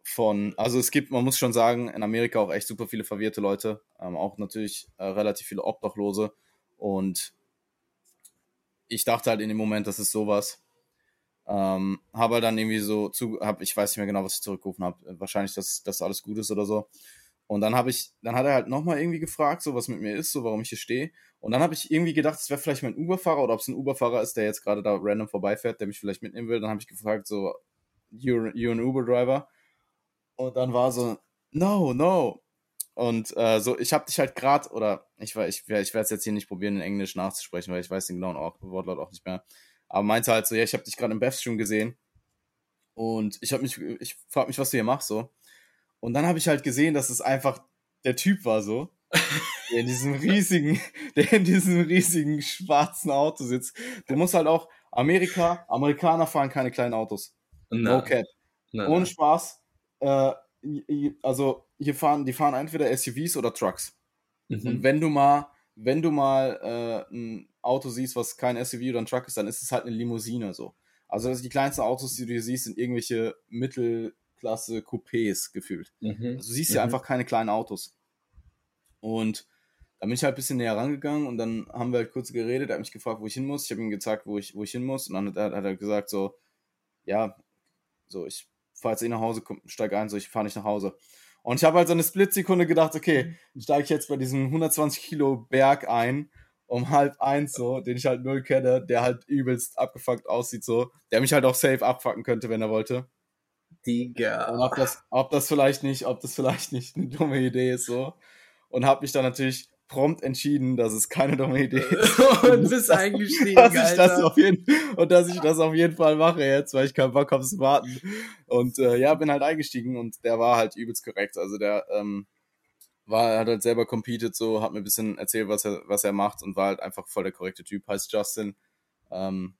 von, also es gibt, man muss schon sagen, in Amerika auch echt super viele verwirrte Leute, ähm, auch natürlich äh, relativ viele Obdachlose und ich dachte halt in dem Moment, das ist sowas. Ähm, habe halt dann irgendwie so zu, hab, ich weiß nicht mehr genau, was ich zurückgerufen habe. Wahrscheinlich, dass das alles gut ist oder so. Und dann habe ich, dann hat er halt nochmal irgendwie gefragt, so was mit mir ist, so warum ich hier stehe. Und dann habe ich irgendwie gedacht, es wäre vielleicht mein Uberfahrer oder ob es ein Uberfahrer ist, der jetzt gerade da random vorbeifährt, der mich vielleicht mitnehmen will. Dann habe ich gefragt, so, you're, you're an Uber-Driver? Und dann war so, no, no. Und äh, so, ich habe dich halt gerade, oder ich, ich, ich werde es jetzt hier nicht probieren, in Englisch nachzusprechen, weil ich weiß den genauen Wortlaut auch nicht mehr. Aber meinte halt so, ja, ich habe dich gerade im Beth-Stream gesehen. Und ich habe mich, ich frage mich, was du hier machst, so. Und dann habe ich halt gesehen, dass es einfach der Typ war, so. Der in diesem riesigen, der in diesem riesigen schwarzen Auto sitzt. Du musst halt auch, Amerika, Amerikaner fahren keine kleinen Autos. No, no cap. Ohne Spaß. Äh, also hier fahren, die fahren entweder SUVs oder Trucks. Mhm. Und wenn du mal, wenn du mal äh, ein Auto siehst, was kein SUV oder ein Truck ist, dann ist es halt eine Limousine so. Also die kleinsten Autos, die du hier siehst, sind irgendwelche Mittelklasse Coupés gefühlt. Mhm. Also du siehst ja mhm. einfach keine kleinen Autos. Und da bin ich halt ein bisschen näher rangegangen und dann haben wir halt kurz geredet. Er hat mich gefragt, wo ich hin muss. Ich habe ihm gezeigt, wo ich, wo ich hin muss. Und dann hat er, hat er gesagt, so, ja, so, ich fahre jetzt eh nach Hause, steig ein, so, ich fahre nicht nach Hause. Und ich habe halt so eine Splitsekunde gedacht, okay, steige ich jetzt bei diesem 120 Kilo Berg ein um halb eins so, den ich halt null kenne, der halt übelst abgefuckt aussieht so, der mich halt auch safe abfucken könnte, wenn er wollte. Digga. Und ob das, ob das vielleicht nicht, ob das vielleicht nicht eine dumme Idee ist so. Und habe mich dann natürlich prompt entschieden, dass es keine dumme Idee ist. und bist eingestiegen, dass ich das auf jeden, Und dass ich das auf jeden Fall mache jetzt, weil ich keinen Bock habe zu warten. Und äh, ja, bin halt eingestiegen und der war halt übelst korrekt. Also der, ähm, war, hat halt selber competed, so, hat mir ein bisschen erzählt, was er, was er macht und war halt einfach voll der korrekte Typ, heißt Justin. Ähm,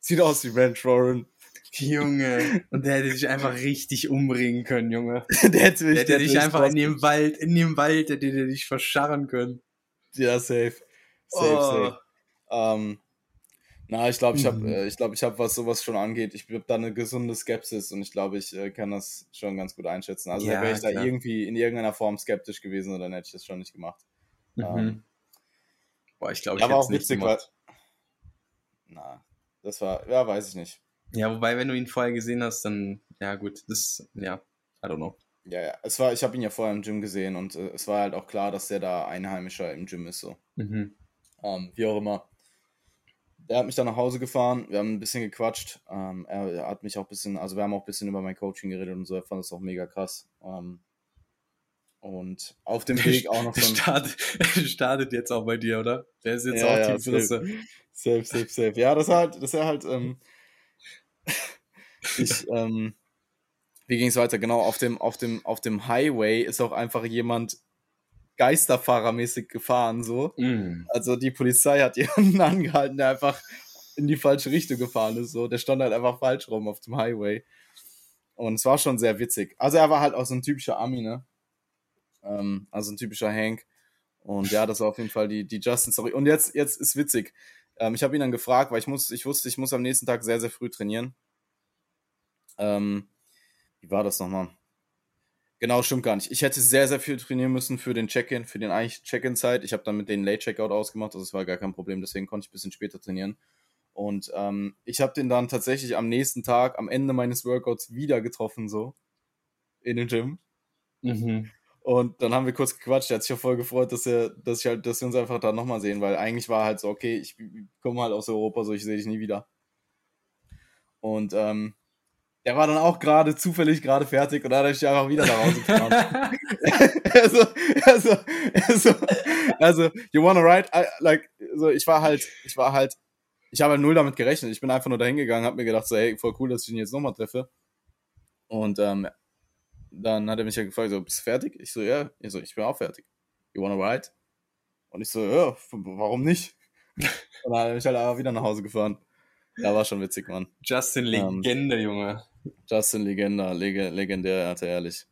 sieht aus wie Ranch Warren. Junge, und der hätte dich einfach richtig umbringen können, Junge. der hätte, mich, der hätte der dich einfach in dem Wald, in dem Wald, hätte der dich verscharren können. Ja, safe. Safe, oh. safe. Ähm, na, ich glaube, ich habe, mhm. äh, ich glaube, ich habe, was sowas schon angeht, ich habe da eine gesunde Skepsis und ich glaube, ich äh, kann das schon ganz gut einschätzen. Also ja, wäre ich da irgendwie in irgendeiner Form skeptisch gewesen, dann hätte ich das schon nicht gemacht. Mhm. Ähm, Boah, ich glaube, ich hätte es nicht gemacht. Na, das war, ja, weiß ich nicht. Ja, wobei, wenn du ihn vorher gesehen hast, dann, ja gut, das, ja, I don't know. Ja, ja, es war, ich habe ihn ja vorher im Gym gesehen und äh, es war halt auch klar, dass der da Einheimischer im Gym ist, so. Mhm. Ähm, wie auch immer der hat mich dann nach Hause gefahren, wir haben ein bisschen gequatscht. Ähm, er, er, hat mich auch ein bisschen, also wir haben auch ein bisschen über mein Coaching geredet und so, er fand es auch mega krass. Ähm, und auf dem Weg auch noch so ein. Startet, startet jetzt auch bei dir, oder? Der ist jetzt ja, auch ja, Teamfrisse. Safe, safe, safe. Ja, das ist halt, das ist halt, ähm, ich, ähm, wie ging es weiter? Genau, auf dem, auf dem, auf dem Highway ist auch einfach jemand Geisterfahrermäßig gefahren, so. Mm. Also die Polizei hat jemanden angehalten, der einfach in die falsche Richtung gefahren ist, so. Der stand halt einfach falsch rum auf dem Highway. Und es war schon sehr witzig. Also er war halt auch so ein typischer Ami, ne? Ähm, also ein typischer Hank. Und ja, das war auf jeden Fall die, die Justin-Story. Und jetzt, jetzt ist witzig. Ähm, ich habe ihn dann gefragt, weil ich muss, ich wusste, ich muss am nächsten Tag sehr, sehr früh trainieren. Ähm, wie war das nochmal? Genau, stimmt gar nicht. Ich hätte sehr, sehr viel trainieren müssen für den Check-in, für den eigentlich Check-in-Zeit. Ich habe dann mit den Late-Checkout ausgemacht, also es war gar kein Problem, deswegen konnte ich ein bisschen später trainieren. Und ähm, ich habe den dann tatsächlich am nächsten Tag, am Ende meines Workouts wieder getroffen, so in den Gym. Mhm. Und dann haben wir kurz gequatscht. Er hat sich ja voll gefreut, dass er, dass ich halt, dass wir uns einfach da nochmal sehen, weil eigentlich war halt so, okay, ich komme halt aus Europa, so ich sehe dich nie wieder. Und ähm, der war dann auch gerade zufällig gerade fertig und dann hat er einfach wieder nach Hause gefahren. also, also, also, also, you wanna ride? I, like, so, ich war halt, ich war halt, ich habe halt null damit gerechnet. Ich bin einfach nur dahin gegangen, habe mir gedacht, so, hey, voll cool, dass ich ihn jetzt nochmal treffe. Und ähm, dann hat er mich ja gefragt, so, bist du fertig? Ich so, ja. Ich so, ich bin auch fertig. You wanna ride? Und ich so, ja, warum nicht? Und dann hat er mich halt einfach wieder nach Hause gefahren. Ja, war schon witzig, Mann. Justin ähm, Legende, ähm, Junge. Justin Legender, leg legendär, hat er ehrlich.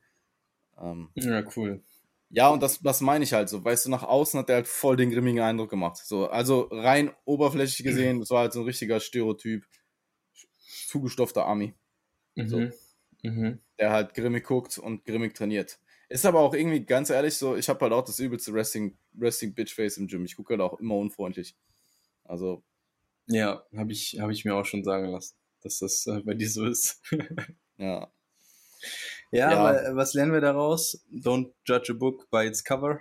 Ähm, ja, cool. Ja, und das, das meine ich halt so. Weißt du, nach außen hat er halt voll den grimmigen Eindruck gemacht. So, also rein oberflächlich gesehen, das war halt so ein richtiger Stereotyp. Zugestopfter Ami. Mhm. So. Mhm. der halt grimmig guckt und grimmig trainiert. Ist aber auch irgendwie, ganz ehrlich, so, ich habe halt auch das übelste Wrestling, Wrestling Bitchface im Gym. Ich gucke halt auch immer unfreundlich. Also. Ja, habe ich, hab ich mir auch schon sagen lassen, dass das äh, bei dir so ist. ja. Ja, ja. aber äh, was lernen wir daraus? Don't judge a book by its cover.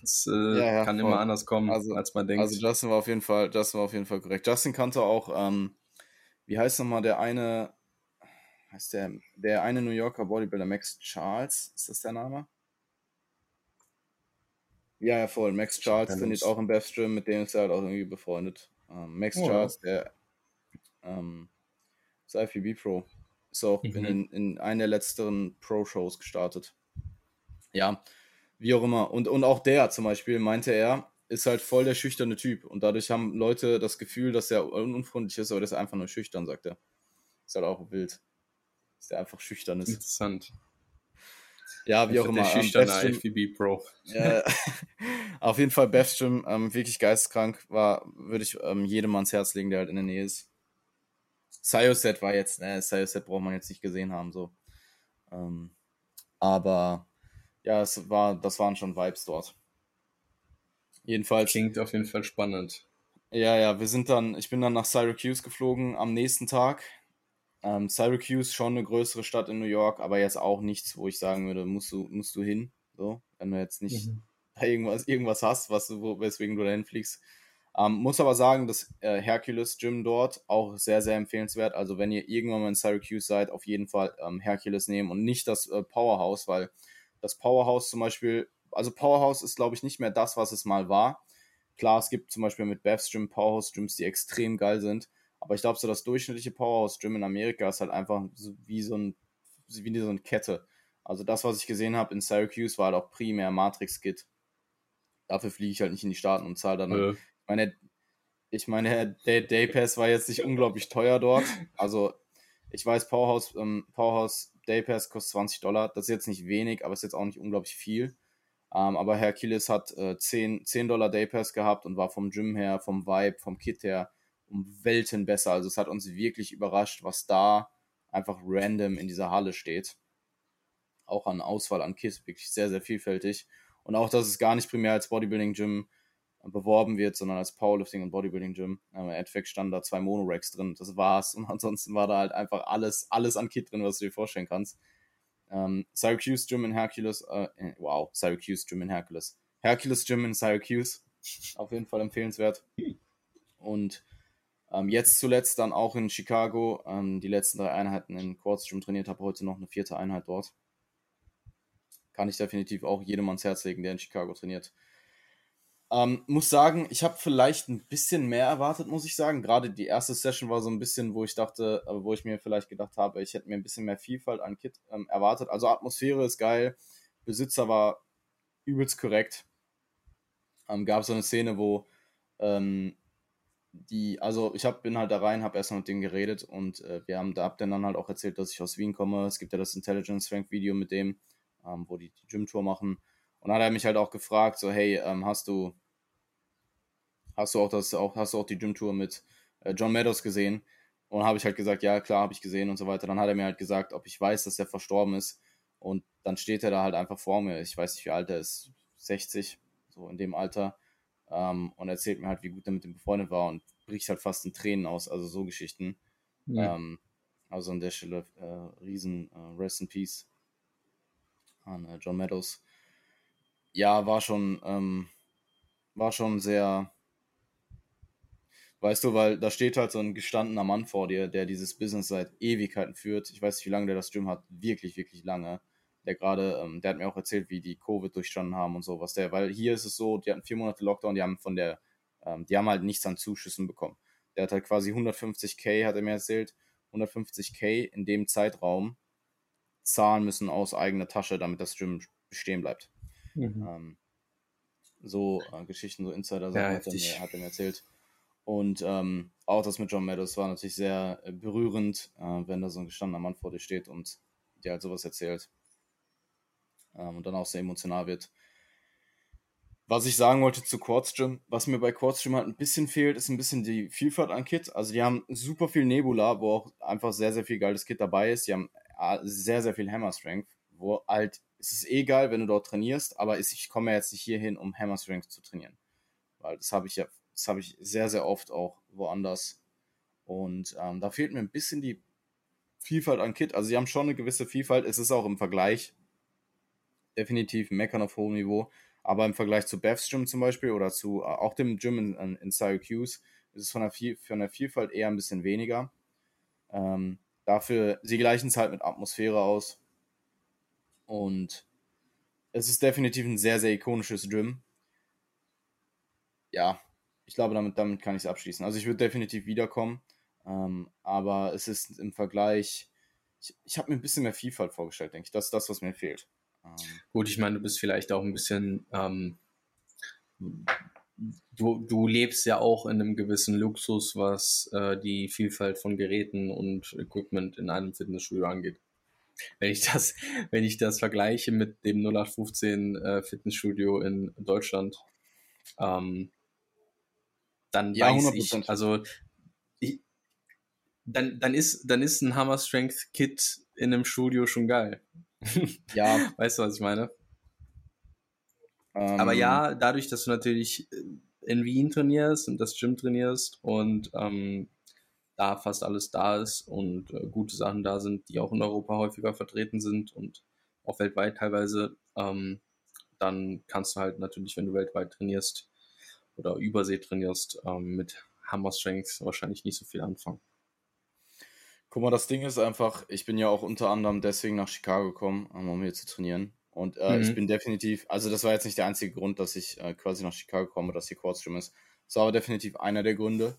Das äh, ja, ja, kann voll. immer anders kommen, also, als man denkt. Also Justin war auf jeden Fall, Justin war auf jeden Fall korrekt. Justin kannte auch, ähm, wie heißt nochmal der eine, heißt der, der eine New Yorker Bodybuilder, Max Charles, ist das der Name? Ja, ja, voll. Max Charles trainiert auch im Beth Stream, mit dem ist er halt auch irgendwie befreundet. Ähm, Max oh, Charles, der ähm, ist IFBB Pro, ist auch mhm. in, in einer der letzteren Pro-Shows gestartet. Ja, wie auch immer. Und, und auch der zum Beispiel, meinte er, ist halt voll der schüchterne Typ. Und dadurch haben Leute das Gefühl, dass er unfreundlich ist, aber das ist einfach nur schüchtern, sagt er. Ist halt auch wild. Dass der einfach schüchtern ist. Interessant. Ja, wie auch immer. Der ähm, schüchterne FVB Pro. Äh, auf jeden Fall Bethstream, ähm, wirklich geisteskrank, war, würde ich ähm, jedem ans Herz legen, der halt in der Nähe ist. Sioset war jetzt, ne, Sioset braucht man jetzt nicht gesehen haben, so. Ähm, aber ja, es war, das waren schon Vibes dort. Jedenfalls. Klingt auf jeden Fall spannend. Ja, ja, wir sind dann, ich bin dann nach Syracuse geflogen am nächsten Tag. Ähm, Syracuse schon eine größere Stadt in New York, aber jetzt auch nichts, wo ich sagen würde, musst du, musst du hin. So, wenn du jetzt nicht mhm. irgendwas, irgendwas hast, was wo, weswegen du dahin fliegst. Ähm, muss aber sagen, das äh, Hercules Gym dort auch sehr, sehr empfehlenswert. Also wenn ihr irgendwann mal in Syracuse seid, auf jeden Fall ähm, Hercules nehmen und nicht das äh, Powerhouse, weil das Powerhouse zum Beispiel, also Powerhouse ist, glaube ich, nicht mehr das, was es mal war. Klar, es gibt zum Beispiel mit Bev's Gym Powerhouse Gyms, die extrem geil sind. Aber ich glaube, so das durchschnittliche Powerhouse Gym in Amerika ist halt einfach wie so, ein, wie so eine Kette. Also das, was ich gesehen habe in Syracuse, war halt auch primär Matrix-Kit. Dafür fliege ich halt nicht in die Staaten und zahle dann. Ja. Ich meine, ich meine, der Day Pass war jetzt nicht unglaublich teuer dort. Also ich weiß, Powerhouse, ähm, Powerhouse Day Pass kostet 20 Dollar. Das ist jetzt nicht wenig, aber ist jetzt auch nicht unglaublich viel. Ähm, aber Hercules hat äh, 10, 10 Dollar Day Pass gehabt und war vom Gym her, vom Vibe, vom Kit her um Welten besser. Also es hat uns wirklich überrascht, was da einfach random in dieser Halle steht. Auch an Auswahl an Kits, wirklich sehr, sehr vielfältig. Und auch, dass es gar nicht primär als Bodybuilding-Gym beworben wird, sondern als Powerlifting und Bodybuilding Gym. Im Endeffekt standen da zwei Monoracks drin. Das war's. Und ansonsten war da halt einfach alles, alles an Kit drin, was du dir vorstellen kannst. Ähm, Syracuse Gym in Hercules, äh, wow, Syracuse Gym in Hercules. Hercules Gym in Syracuse. Auf jeden Fall empfehlenswert. Und ähm, jetzt zuletzt dann auch in Chicago. Ähm, die letzten drei Einheiten in Quartz Gym trainiert, habe heute noch eine vierte Einheit dort. Kann ich definitiv auch jedem ans Herz legen, der in Chicago trainiert. Ähm, muss sagen, ich habe vielleicht ein bisschen mehr erwartet, muss ich sagen. Gerade die erste Session war so ein bisschen, wo ich dachte, äh, wo ich mir vielleicht gedacht habe, ich hätte mir ein bisschen mehr Vielfalt an Kit ähm, erwartet. Also Atmosphäre ist geil, Besitzer war übelst korrekt. Ähm, gab so eine Szene, wo ähm, die, also ich hab, bin halt da rein, habe erstmal mit dem geredet und äh, wir haben da hab dann halt auch erzählt, dass ich aus Wien komme. Es gibt ja das Intelligence Strength Video mit dem, ähm, wo die die Gym Tour machen. Und dann hat er mich halt auch gefragt, so hey, ähm, hast du hast du auch das auch hast du auch die Gym Tour mit äh, John Meadows gesehen? Und habe ich halt gesagt, ja klar, habe ich gesehen und so weiter. Dann hat er mir halt gesagt, ob ich weiß, dass er verstorben ist. Und dann steht er da halt einfach vor mir. Ich weiß nicht, wie alt er ist, 60, so in dem Alter. Ähm, und erzählt mir halt, wie gut er mit dem befreundet war und bricht halt fast in Tränen aus. Also so Geschichten. Ja. Ähm, also an der Stelle äh, riesen äh, Rest in Peace an äh, John Meadows. Ja, war schon, ähm, war schon sehr, Weißt du, weil da steht halt so ein gestandener Mann vor dir, der dieses Business seit Ewigkeiten führt. Ich weiß nicht, wie lange der das Gym hat. Wirklich, wirklich lange. Der gerade, ähm, der hat mir auch erzählt, wie die Covid durchstanden haben und sowas. Der, weil hier ist es so, die hatten vier Monate Lockdown, die haben von der, ähm, die haben halt nichts an Zuschüssen bekommen. Der hat halt quasi 150k, hat er mir erzählt, 150k in dem Zeitraum zahlen müssen aus eigener Tasche, damit das Gym bestehen bleibt. Mhm. Ähm, so äh, Geschichten, so Insider-Sachen ja, hat, hat er mir erzählt. Und ähm, auch das mit John Meadows war natürlich sehr äh, berührend, äh, wenn da so ein gestandener Mann vor dir steht und dir halt sowas erzählt. Ähm, und dann auch sehr emotional wird. Was ich sagen wollte zu Quartz Gym, was mir bei Quartz Gym halt ein bisschen fehlt, ist ein bisschen die Vielfalt an Kit. Also die haben super viel Nebula, wo auch einfach sehr, sehr viel geiles Kit dabei ist. Die haben äh, sehr, sehr viel Hammer Strength, wo halt, es ist eh geil, wenn du dort trainierst, aber ich komme jetzt nicht hierhin, um Hammer Strength zu trainieren. Weil das habe ich ja, das habe ich sehr, sehr oft auch woanders. Und ähm, da fehlt mir ein bisschen die Vielfalt an Kit. Also sie haben schon eine gewisse Vielfalt. Es ist auch im Vergleich definitiv Meckern auf hohem Niveau. Aber im Vergleich zu Beth's Gym zum Beispiel oder zu äh, auch dem Gym in, in Syracuse ist es von der, von der Vielfalt eher ein bisschen weniger. Ähm, dafür, sie gleichen es halt mit Atmosphäre aus. Und es ist definitiv ein sehr, sehr ikonisches Gym. Ja, ich glaube, damit, damit kann ich es abschließen. Also ich würde definitiv wiederkommen. Ähm, aber es ist im Vergleich, ich, ich habe mir ein bisschen mehr Vielfalt vorgestellt, denke ich. Das ist das, was mir fehlt. Ähm, Gut, ich meine, du bist vielleicht auch ein bisschen, ähm, du, du lebst ja auch in einem gewissen Luxus, was äh, die Vielfalt von Geräten und Equipment in einem Fitnessstudio angeht. Wenn ich das, wenn ich das vergleiche mit dem 0815 äh, Fitnessstudio in Deutschland, ähm, dann ja, weiß 100%. ich, also ich, dann, dann ist, dann ist ein Hammer Strength Kit in einem Studio schon geil. Ja. weißt du, was ich meine? Ähm, Aber ja, dadurch, dass du natürlich äh, in Wien trainierst und das Gym trainierst und ähm, da fast alles da ist und äh, gute Sachen da sind, die auch in Europa häufiger vertreten sind und auch weltweit teilweise, ähm, dann kannst du halt natürlich, wenn du weltweit trainierst oder Übersee trainierst, ähm, mit Hammer Strength wahrscheinlich nicht so viel anfangen. Guck mal, das Ding ist einfach, ich bin ja auch unter anderem deswegen nach Chicago gekommen, um hier zu trainieren. Und äh, mhm. ich bin definitiv, also das war jetzt nicht der einzige Grund, dass ich äh, quasi nach Chicago komme, dass hier Quartzstream ist. Das war aber definitiv einer der Gründe.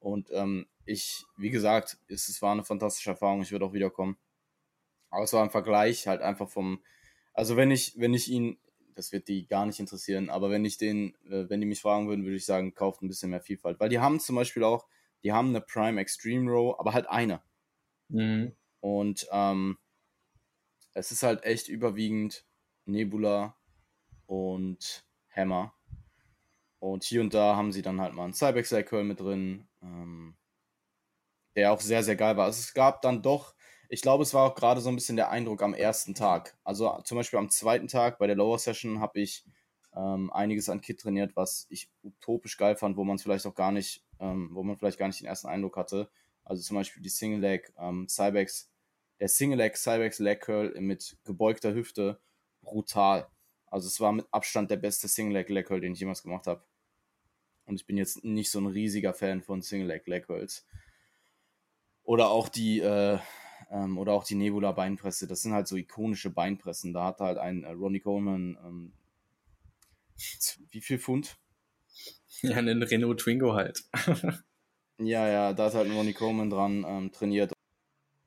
Und ähm, ich, wie gesagt, es, es war eine fantastische Erfahrung, ich würde auch wiederkommen. Aber es war im Vergleich halt einfach vom, also wenn ich, wenn ich ihn, das wird die gar nicht interessieren, aber wenn ich den, äh, wenn die mich fragen würden, würde ich sagen, kauft ein bisschen mehr Vielfalt. Weil die haben zum Beispiel auch, die haben eine Prime Extreme Row, aber halt eine. Mhm. Und ähm, es ist halt echt überwiegend Nebula und Hammer. Und hier und da haben sie dann halt mal einen Cybex Curl mit drin, ähm, der auch sehr, sehr geil war. Also es gab dann doch, ich glaube, es war auch gerade so ein bisschen der Eindruck am ersten Tag. Also zum Beispiel am zweiten Tag bei der Lower Session habe ich ähm, einiges an Kit trainiert, was ich utopisch geil fand, wo man es vielleicht auch gar nicht, ähm, wo man vielleicht gar nicht den ersten Eindruck hatte. Also zum Beispiel die Single Leg ähm, Cybex, der Single Leg Cybex Leg Curl mit gebeugter Hüfte, brutal. Also es war mit Abstand der beste Single Leg Leg Curl, den ich jemals gemacht habe. Und ich bin jetzt nicht so ein riesiger Fan von Single Leg Leg Curls. Oder auch die, äh, ähm, oder auch die Nebula Beinpresse. Das sind halt so ikonische Beinpressen. Da hat halt ein äh, Ronnie Coleman, ähm, wie viel Pfund? Ja, einen Renault Twingo halt. Ja, ja, da ist halt Ronnie Coleman dran ähm, trainiert.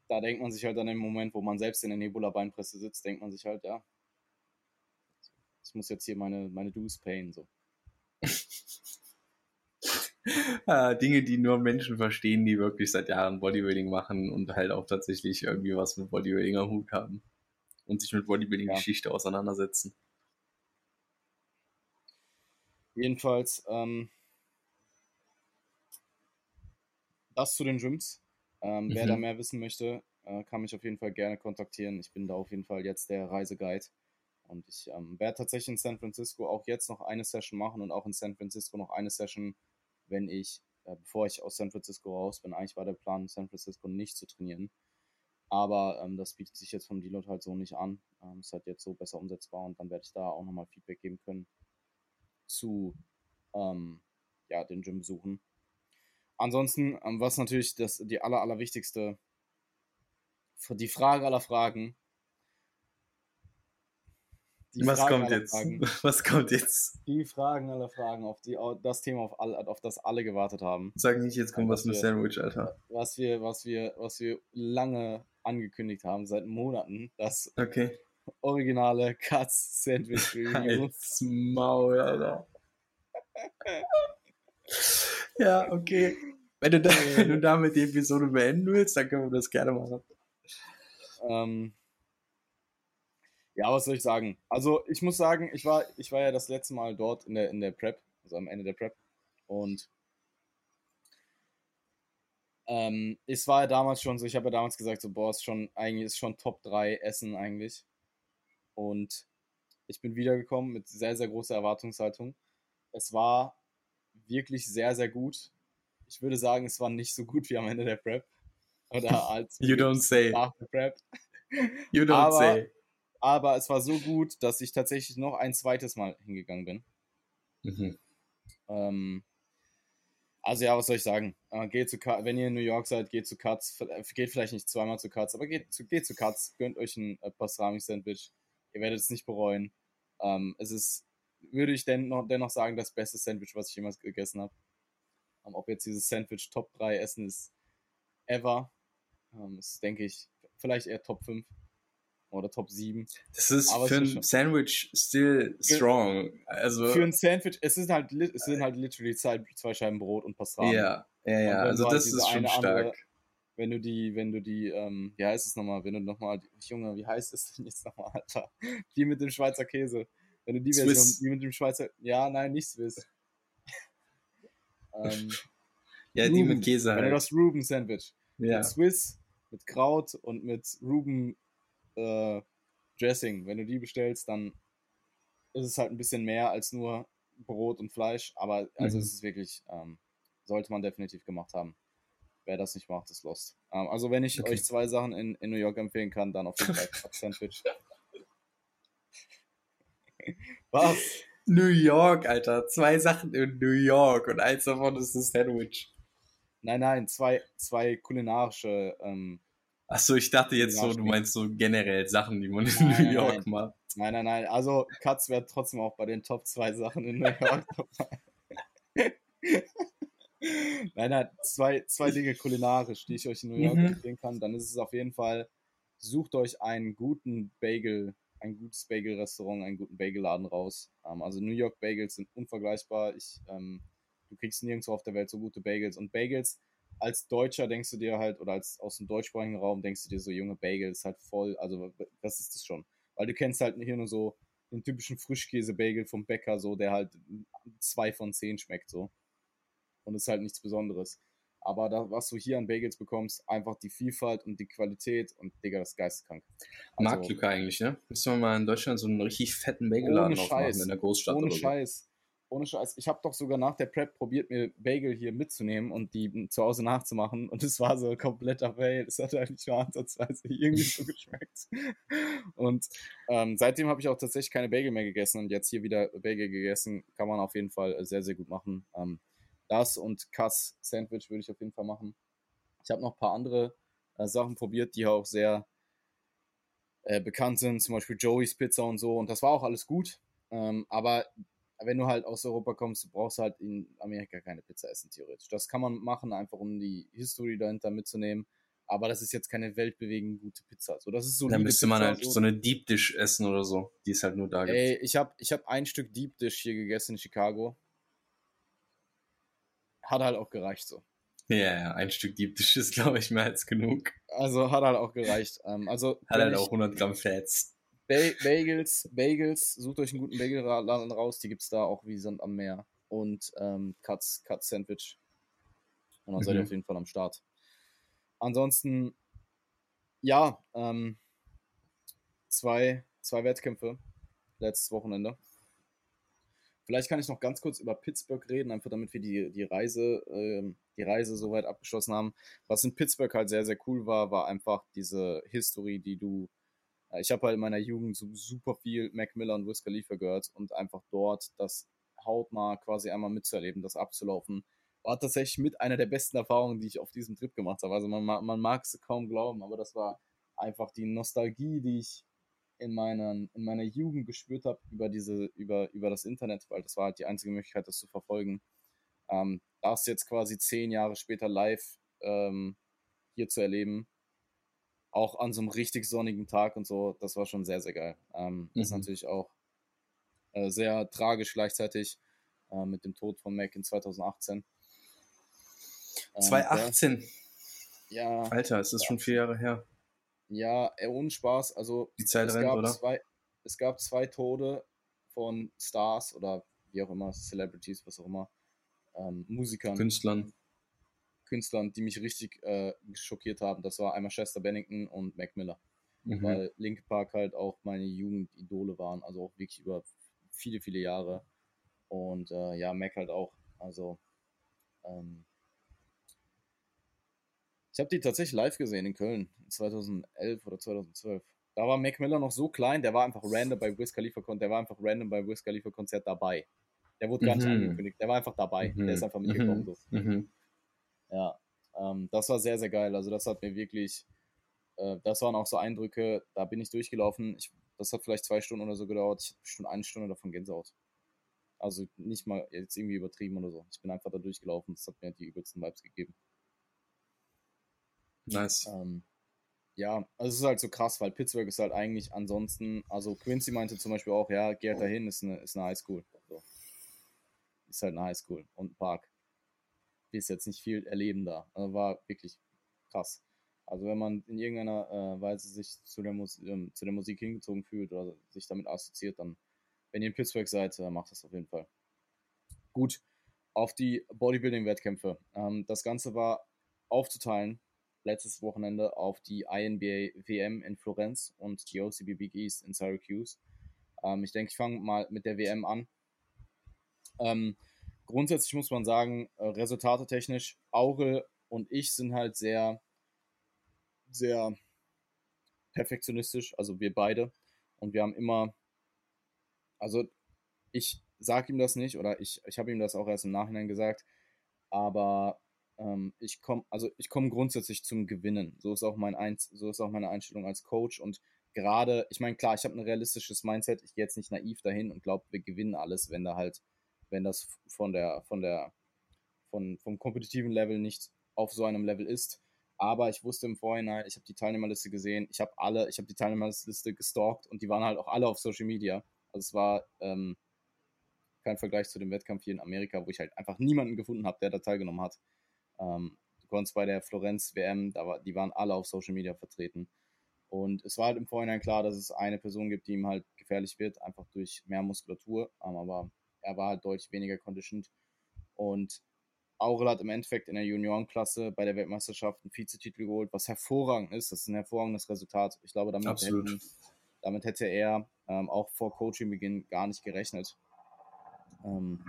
Da denkt man sich halt an den Moment, wo man selbst in der Nebula-Beinpresse sitzt, denkt man sich halt, ja, ich muss jetzt hier meine, meine Dues payen, so. Ah, Dinge, die nur Menschen verstehen, die wirklich seit Jahren Bodybuilding machen und halt auch tatsächlich irgendwie was mit Bodybuilding am Hut haben und sich mit Bodybuilding-Geschichte ja. auseinandersetzen. Jedenfalls, ähm, das zu den Gyms. Ähm, mhm. Wer da mhm. mehr wissen möchte, äh, kann mich auf jeden Fall gerne kontaktieren. Ich bin da auf jeden Fall jetzt der Reiseguide. Und ich ähm, werde tatsächlich in San Francisco auch jetzt noch eine Session machen und auch in San Francisco noch eine Session, wenn ich, äh, bevor ich aus San Francisco raus bin. Eigentlich war der Plan, San Francisco nicht zu trainieren. Aber ähm, das bietet sich jetzt vom Deload halt so nicht an. Ähm, ist halt jetzt so besser umsetzbar und dann werde ich da auch nochmal Feedback geben können zu ähm, ja, den Gym besuchen. Ansonsten, ähm, was natürlich das, die aller, allerwichtigste, die Frage aller Fragen. Was Fragen kommt jetzt? Fragen, was kommt jetzt? Die Fragen aller Fragen, auf die, das Thema, auf, all, auf das alle gewartet haben. Sag nicht, jetzt kommt was, was mit Sandwich, Alter. Was wir, was wir, was wir lange angekündigt haben, seit Monaten, das okay. originale Katz Sandwich Review. Maul, Alter. Ja, okay. Wenn du, da, wenn du damit die Episode beenden willst, dann können wir das gerne machen. Ähm, ja, was soll ich sagen? Also ich muss sagen, ich war, ich war ja das letzte Mal dort in der, in der Prep, also am Ende der Prep. Und Ähm, es war ja damals schon so, ich habe ja damals gesagt, so, boah, ist schon, eigentlich ist schon Top 3 Essen eigentlich. Und ich bin wiedergekommen mit sehr, sehr großer Erwartungshaltung. Es war wirklich sehr, sehr gut. Ich würde sagen, es war nicht so gut wie am Ende der Prep. Oder als you don't say. nach der Prep. You don't aber, say. Aber es war so gut, dass ich tatsächlich noch ein zweites Mal hingegangen bin. Mhm. Ähm, also ja, was soll ich sagen? Äh, geht zu Cuts, wenn ihr in New York seid, geht zu. Äh, geht vielleicht nicht zweimal zu Cuts, aber geht zu, geht zu Cuts. Gönnt euch ein äh, Pastrami-Sandwich. Ihr werdet es nicht bereuen. Ähm, es ist, würde ich dennoch, dennoch sagen, das beste Sandwich, was ich jemals gegessen habe. Ähm, ob jetzt dieses Sandwich Top 3 Essen ist ever, ähm, ist, denke ich, vielleicht eher Top 5 oder Top 7. Das ist Aber für ein schon- Sandwich still strong. Also, Für ein Sandwich, es ist halt, es sind halt literally zwei, zwei Scheiben Brot und Pastrami. ja, ja, ja. Also, halt das ist schon andere- stark. wenn du die, wenn du die, ähm, wie heißt es nochmal, wenn du nochmal, Junge, wie heißt es denn jetzt nochmal, Alter? Die mit dem Schweizer Käse. Wenn du die Swiss. Version, die mit dem Schweizer, ja, nein, nicht Swiss. ähm, Ja, die Ruben. mit Käse Wenn du halt. das Ruben Sandwich Ja. mit Swiss, mit Kraut und mit Ruben äh, Dressing, wenn du die bestellst, dann ist es halt ein bisschen mehr als nur Brot und Fleisch, aber also Mhm. es ist wirklich, ähm, sollte man definitiv gemacht haben. Wer das nicht macht, ist lost. Ähm, also wenn ich Okay. euch zwei Sachen in, in New York empfehlen kann, dann auf jeden Fall Sandwich. Was? New York, Alter. Zwei Sachen in New York und eins davon ist das Sandwich. Nein, nein, zwei, zwei kulinarische. Ähm, Achso, ich dachte jetzt so, du meinst so generell Sachen, die man in Nein, New York nein. macht. nein, nein, nein. Also Katz wäre trotzdem auch bei den Top zwei Sachen in New York dabei. nein, nein, zwei, zwei Dinge kulinarisch, die ich euch in New York Mhm. empfehlen kann. Dann ist es auf jeden Fall, sucht euch einen guten Bagel, ein gutes Bagel-Restaurant, einen guten Bagelladen raus. Ähm, also New York Bagels sind unvergleichbar. Ich, ähm, du kriegst nirgendwo auf der Welt so gute Bagels. Und Bagels, als Deutscher denkst du dir halt, oder als aus dem deutschsprachigen Raum denkst du dir so, junge Bagels halt voll, also was ist das schon? Weil du kennst halt hier nur so den typischen Frischkäse-Bagel vom Bäcker, so, der halt zwei von zehn schmeckt, so. Und ist halt nichts Besonderes. Aber da, was du hier an Bagels bekommst, einfach die Vielfalt und die Qualität und Digga, das ist geisteskrank. Also, Marktlücke eigentlich, ne? Müssen wir mal in Deutschland so einen richtig fetten Bagelladen Ohne aufmachen Scheiß. in der Großstadt ohne oder so. Scheiß. Ohne Scheiß. Ich habe doch sogar nach der Prep probiert, mir Bagel hier mitzunehmen und die zu Hause nachzumachen. Und es war so kompletter Fail. Es hat halt nicht mal ansatzweise irgendwie so geschmeckt. Und ähm, seitdem habe ich auch tatsächlich keine Bagel mehr gegessen und jetzt hier wieder Bagel gegessen. Kann man auf jeden Fall sehr, sehr gut machen. Ähm, das und Kass Sandwich würde ich auf jeden Fall machen. Ich habe noch ein paar andere äh, Sachen probiert, die auch sehr äh, bekannt sind, zum Beispiel Joey's Pizza und so. Und das war auch alles gut. Ähm, aber wenn du halt aus Europa kommst, du brauchst halt in Amerika keine Pizza essen, theoretisch. Das kann man machen, einfach um die History dahinter mitzunehmen. Aber das ist jetzt keine weltbewegend gute Pizza. So, das ist so Dann müsste man halt so eine Deep Dish essen oder so, die es halt nur da gibt. Ey, ich habe ich hab ein Stück Deep Dish hier gegessen in Chicago. Hat halt auch gereicht so. Ja, ja, ein Stück Deep Dish ist, glaube ich, mehr als genug. Also hat halt auch gereicht. Ähm, also Hat halt ich- auch 100 Gramm Fats. Ba Bagels, Bagels, sucht euch einen guten Bagelladen raus, die gibt's da auch wie Sand am Meer. Und ähm, Cuts, Cuts Sandwich. Und dann seid ihr Mhm. auf jeden Fall am Start. Ansonsten, ja, ähm, zwei, zwei Wettkämpfe letztes Wochenende. Vielleicht kann ich noch ganz kurz über Pittsburgh reden, einfach damit wir die, die Reise, ähm, die Reise soweit abgeschlossen haben. Was in Pittsburgh halt sehr, sehr cool war, war einfach diese History, die du äh, ich habe halt in meiner Jugend so super viel Mac Miller und Wiz Khalifa gehört und einfach dort das hautnah quasi einmal mitzuerleben, das abzulaufen, war tatsächlich mit einer der besten Erfahrungen, die ich auf diesem Trip gemacht habe. Also man, ma- man mag es kaum glauben, aber das war einfach die Nostalgie, die ich in meiner, in meiner Jugend gespürt habe über diese, über, über das Internet, weil das war halt die einzige Möglichkeit, das zu verfolgen. Ähm, das jetzt quasi zehn Jahre später live ähm, hier zu erleben, auch an so einem richtig sonnigen Tag und so, das war schon sehr, sehr geil. Ähm, Ist Mhm. natürlich auch äh, sehr tragisch gleichzeitig äh, mit dem Tod von Mac in 2018. Ähm, 2018. Der, ja, Alter, es ist schon vier Jahre her. ja, äh, ohne Spaß. Also Die Zeit es, rennt, gab oder? Zwei, es gab zwei Tode von Stars oder wie auch immer, Celebrities, was auch immer, ähm, Musikern, Künstlern. Künstlern, die mich richtig äh, schockiert haben. Das war einmal Chester Bennington und Mac Miller. Mhm. Weil Link Park halt auch meine Jugendidole waren, also auch wirklich über viele, viele Jahre. Und äh, ja, Mac halt auch. Also ähm, ich habe die tatsächlich live gesehen in Köln 2011 oder 2012. Da war Mac Miller noch so klein, der war einfach random bei Wiz Khalifa Konzert, der war einfach random bei Wiz Khalifa Konzert dabei. Der wurde gar mhm. nicht angekündigt, der war einfach dabei. Mhm. Der ist einfach mitgekommen. So. Mhm. Ja, ähm, das war sehr, sehr geil. Also das hat mir wirklich, äh, das waren auch so Eindrücke, da bin ich durchgelaufen. Ich, das hat vielleicht zwei Stunden oder so gedauert. Ich hatte bestimmt eine Stunde davon Gänsehaut. Also nicht mal jetzt irgendwie übertrieben oder so. Ich bin einfach da durchgelaufen. Das hat mir die übelsten Vibes gegeben. Nice. Ähm, ja, also es ist halt so krass, weil Pittsburgh ist halt eigentlich ansonsten, also Quincy meinte zum Beispiel auch, ja, geht dahin, ist eine, ist eine Highschool. So. Ist halt eine Highschool und ein Park. Ist jetzt nicht viel erleben da. Also war wirklich krass. Also wenn man in irgendeiner äh, Weise sich zu der, ähm, zu der Musik hingezogen fühlt oder sich damit assoziiert, dann, wenn ihr in Pittsburgh seid, äh, macht das auf jeden Fall. Gut, auf die Bodybuilding-Wettkämpfe. Ähm, das Ganze war aufzuteilen letztes Wochenende auf die INBA WM in Florenz und die OCB Big East in Syracuse. Ähm, ich denke, ich fange mal mit der WM an. Ähm, grundsätzlich muss man sagen, äh, resultate technisch, Aurel und ich sind halt sehr, sehr perfektionistisch, also wir beide. Und wir haben immer, also ich sage ihm das nicht oder ich, ich habe ihm das auch erst im Nachhinein gesagt, aber ähm, ich komme, also ich komme grundsätzlich zum Gewinnen. So ist auch mein Eins, so ist auch meine Einstellung als Coach und gerade, ich meine, klar, ich habe ein realistisches Mindset, ich gehe jetzt nicht naiv dahin und glaube, wir gewinnen alles, wenn da halt, wenn das von der, von der, von, vom kompetitiven Level nicht auf so einem Level ist. Aber ich wusste im Vorhinein, ich habe die Teilnehmerliste gesehen, ich habe alle, ich habe die Teilnehmerliste gestalkt und die waren halt auch alle auf Social Media. Also es war ähm, kein Vergleich zu dem Wettkampf hier in Amerika, wo ich halt einfach niemanden gefunden habe, der da teilgenommen hat. Ähm, du konntest bei der Florenz WM, da war, die waren alle auf Social Media vertreten. Und es war halt im Vorhinein klar, dass es eine Person gibt, die ihm halt gefährlich wird, einfach durch mehr Muskulatur. Ähm, aber er war halt deutlich weniger conditioned. Und Aurel hat im Endeffekt in der Juniorenklasse bei der Weltmeisterschaft einen Vizetitel geholt, was hervorragend ist. Das ist ein hervorragendes Resultat. Ich glaube, damit, hätten, damit hätte er ähm, auch vor Coachingbeginn gar nicht gerechnet. Ähm,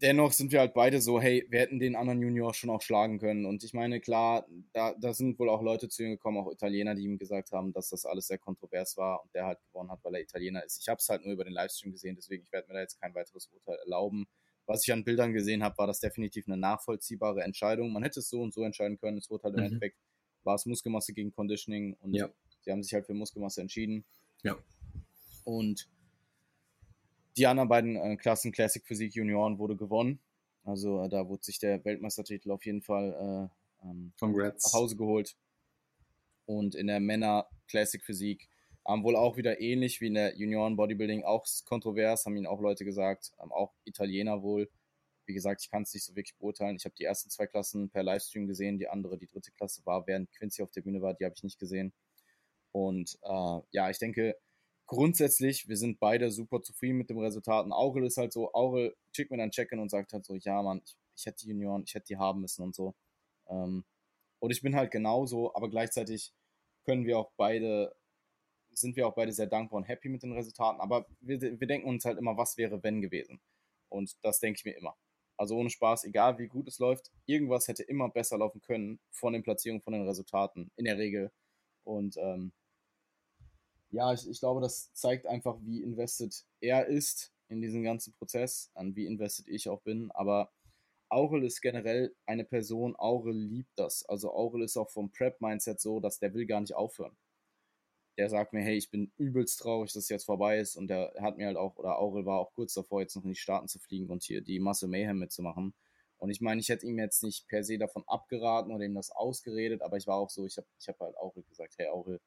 dennoch sind wir halt beide so, hey, wir hätten den anderen Junior schon auch schlagen können. Und ich meine, klar, da, da sind wohl auch Leute zu ihm gekommen, auch Italiener, die ihm gesagt haben, dass das alles sehr kontrovers war und der halt gewonnen hat, weil er Italiener ist. Ich habe es halt nur über den Livestream gesehen, deswegen ich werde mir da jetzt kein weiteres Urteil erlauben. Was ich an Bildern gesehen habe, war das definitiv eine nachvollziehbare Entscheidung. Man hätte es so und so entscheiden können. Es wurde halt im mhm. Endeffekt, war es Muskelmasse gegen Conditioning und ja. sie haben sich halt für Muskelmasse entschieden. Ja. Und die anderen beiden äh, Klassen Classic Physik Junioren wurde gewonnen. Also äh, da wurde sich der Weltmeistertitel auf jeden Fall äh, ähm, nach Hause geholt. Und in der Männer Classic Physik haben wohl auch wieder ähnlich wie in der Junioren Bodybuilding auch kontrovers, haben ihnen auch Leute gesagt, ähm, auch Italiener wohl. Wie gesagt, ich kann es nicht so wirklich beurteilen. Ich habe die ersten zwei Klassen per Livestream gesehen, die andere, die dritte Klasse war, während Quincy auf der Bühne war, die habe ich nicht gesehen. Und äh, ja, ich denke, grundsätzlich, wir sind beide super zufrieden mit dem Resultat. Und Aurel ist halt so, Aurel schickt mir dann Check-in und sagt halt so, ja Mann, ich, ich, hätte die Junioren, ich hätte die haben müssen und so. Ähm, und ich bin halt genauso, aber gleichzeitig können wir auch beide, sind wir auch beide sehr dankbar und happy mit den Resultaten. Aber wir, wir denken uns halt immer, was wäre wenn gewesen. Und das denke ich mir immer. Also ohne Spaß, egal wie gut es läuft, irgendwas hätte immer besser laufen können von den Platzierungen, von den Resultaten, in der Regel. Und ähm, ja, ich, ich glaube, das zeigt einfach, wie invested er ist in diesen ganzen Prozess, an wie invested ich auch bin. Aber Aurel ist generell eine Person, Aurel liebt das. Also Aurel ist auch vom Prep-Mindset so, dass der will gar nicht aufhören. Der sagt mir, hey, ich bin übelst traurig, dass es jetzt vorbei ist. Und der hat mir halt auch, oder Aurel war auch kurz davor, jetzt noch in die Staaten zu fliegen und hier die Masse Mayhem mitzumachen. Und ich meine, ich hätte ihm jetzt nicht per se davon abgeraten oder ihm das ausgeredet, aber ich war auch so, ich habe ich hab halt Aurel gesagt, hey Aurel,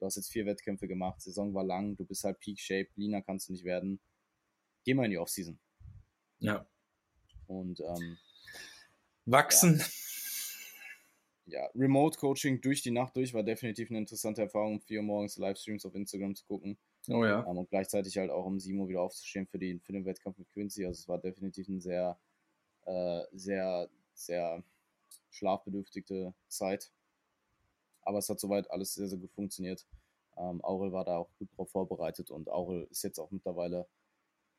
du hast jetzt vier Wettkämpfe gemacht, Saison war lang, du bist halt Peak Shape, leaner kannst du nicht werden. Geh mal in die Offseason. Ja. Und ähm, wachsen. Ja. ja. Remote Coaching durch die Nacht durch war definitiv eine interessante Erfahrung, um vier Uhr morgens Livestreams auf Instagram zu gucken. Oh ja. Ähm, und gleichzeitig halt auch um 7 Uhr wieder aufzustehen für, die, für den Wettkampf mit Quincy. Also es war definitiv ein sehr, äh, sehr, sehr schlafbedürftige Zeit. Aber es hat soweit alles sehr, sehr gut funktioniert. Ähm, Aurel war da auch gut drauf vorbereitet und Aurel ist jetzt auch mittlerweile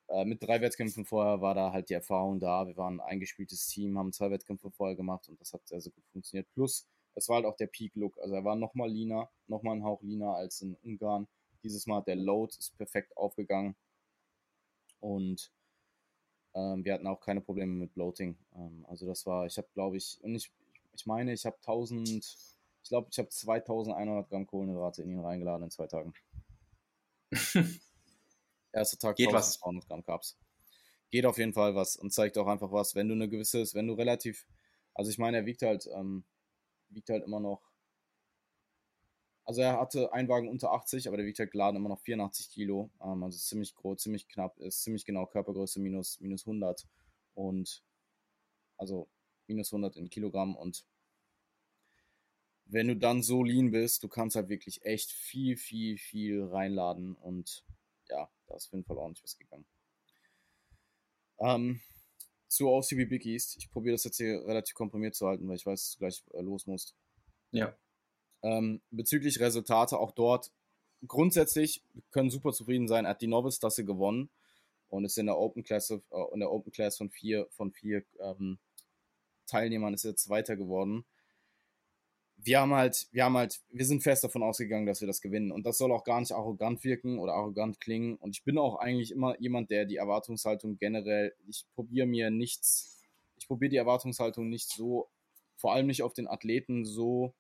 äh, mit drei Wettkämpfen vorher war da halt die Erfahrung da. Wir waren ein eingespieltes Team, haben zwei Wettkämpfe vorher gemacht und das hat sehr, sehr gut funktioniert. Plus, es war halt auch der Peak-Look. Also er war nochmal leaner, nochmal ein Hauch leaner als in Ungarn. Dieses Mal der Load ist perfekt aufgegangen und ähm, wir hatten auch keine Probleme mit Bloating. Ähm, also das war, ich habe glaube ich, und ich, ich meine, ich habe 1000, ich glaube, ich habe 2100 Gramm Kohlenhydrate in ihn reingeladen in zwei Tagen. Erster Tag Geht was. 200 Gramm Carbs. Geht auf jeden Fall was und zeigt auch einfach was, wenn du eine gewisse, wenn du relativ, also ich meine, er wiegt halt, ähm, wiegt halt immer noch, also er hatte einen Wagen unter 80, aber der wiegt halt geladen immer noch 84 Kilo, ähm, also ziemlich groß, ziemlich knapp, ist ziemlich genau Körpergröße minus, minus 100 und also minus 100 in Kilogramm und wenn du dann so lean bist, du kannst halt wirklich echt viel, viel, viel reinladen und ja, da ist auf jeden Fall ordentlich was gegangen. Ähm, zu OCB Big East. Ich probiere das jetzt hier relativ komprimiert zu halten, weil ich weiß, dass du gleich äh, los musst. Ja. Ähm, bezüglich Resultate, auch dort grundsätzlich können super zufrieden sein. Er hat die Novice-Klasse gewonnen und ist in der Open Class, äh, in der Open Class von vier, von vier ähm, Teilnehmern ist er Zweiter geworden wir haben halt, wir haben halt, wir sind fest davon ausgegangen, dass wir das gewinnen. Und das soll auch gar nicht arrogant wirken oder arrogant klingen. Und ich bin auch eigentlich immer jemand, der die Erwartungshaltung generell, ich probiere mir nichts, ich probiere die Erwartungshaltung nicht so, vor allem nicht auf den Athleten so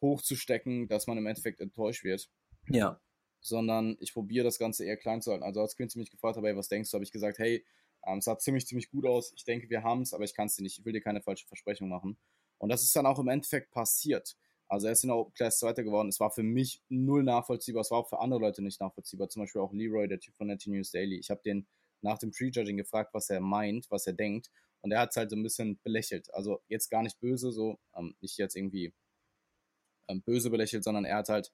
hoch zu stecken, dass man im Endeffekt enttäuscht wird. Ja. Sondern ich probiere das Ganze eher klein zu halten. Also als Quincy mich gefragt hat, hey, was denkst du, habe ich gesagt, hey, ähm, es sah ziemlich, ziemlich gut aus. Ich denke, wir haben es, aber ich kann es dir nicht. Ich will dir keine falsche Versprechung machen. Und das ist dann auch im Endeffekt passiert. Also er ist in der Open Class Zweiter geworden. Es war für mich null nachvollziehbar. Es war auch für andere Leute nicht nachvollziehbar. Zum Beispiel auch Leroy, der Typ von Netty News Daily. Ich habe den nach dem Prejudging gefragt, was er meint, was er denkt. Und er hat es halt so ein bisschen belächelt. Also jetzt gar nicht böse, so ähm, nicht jetzt irgendwie ähm, böse belächelt, sondern er hat halt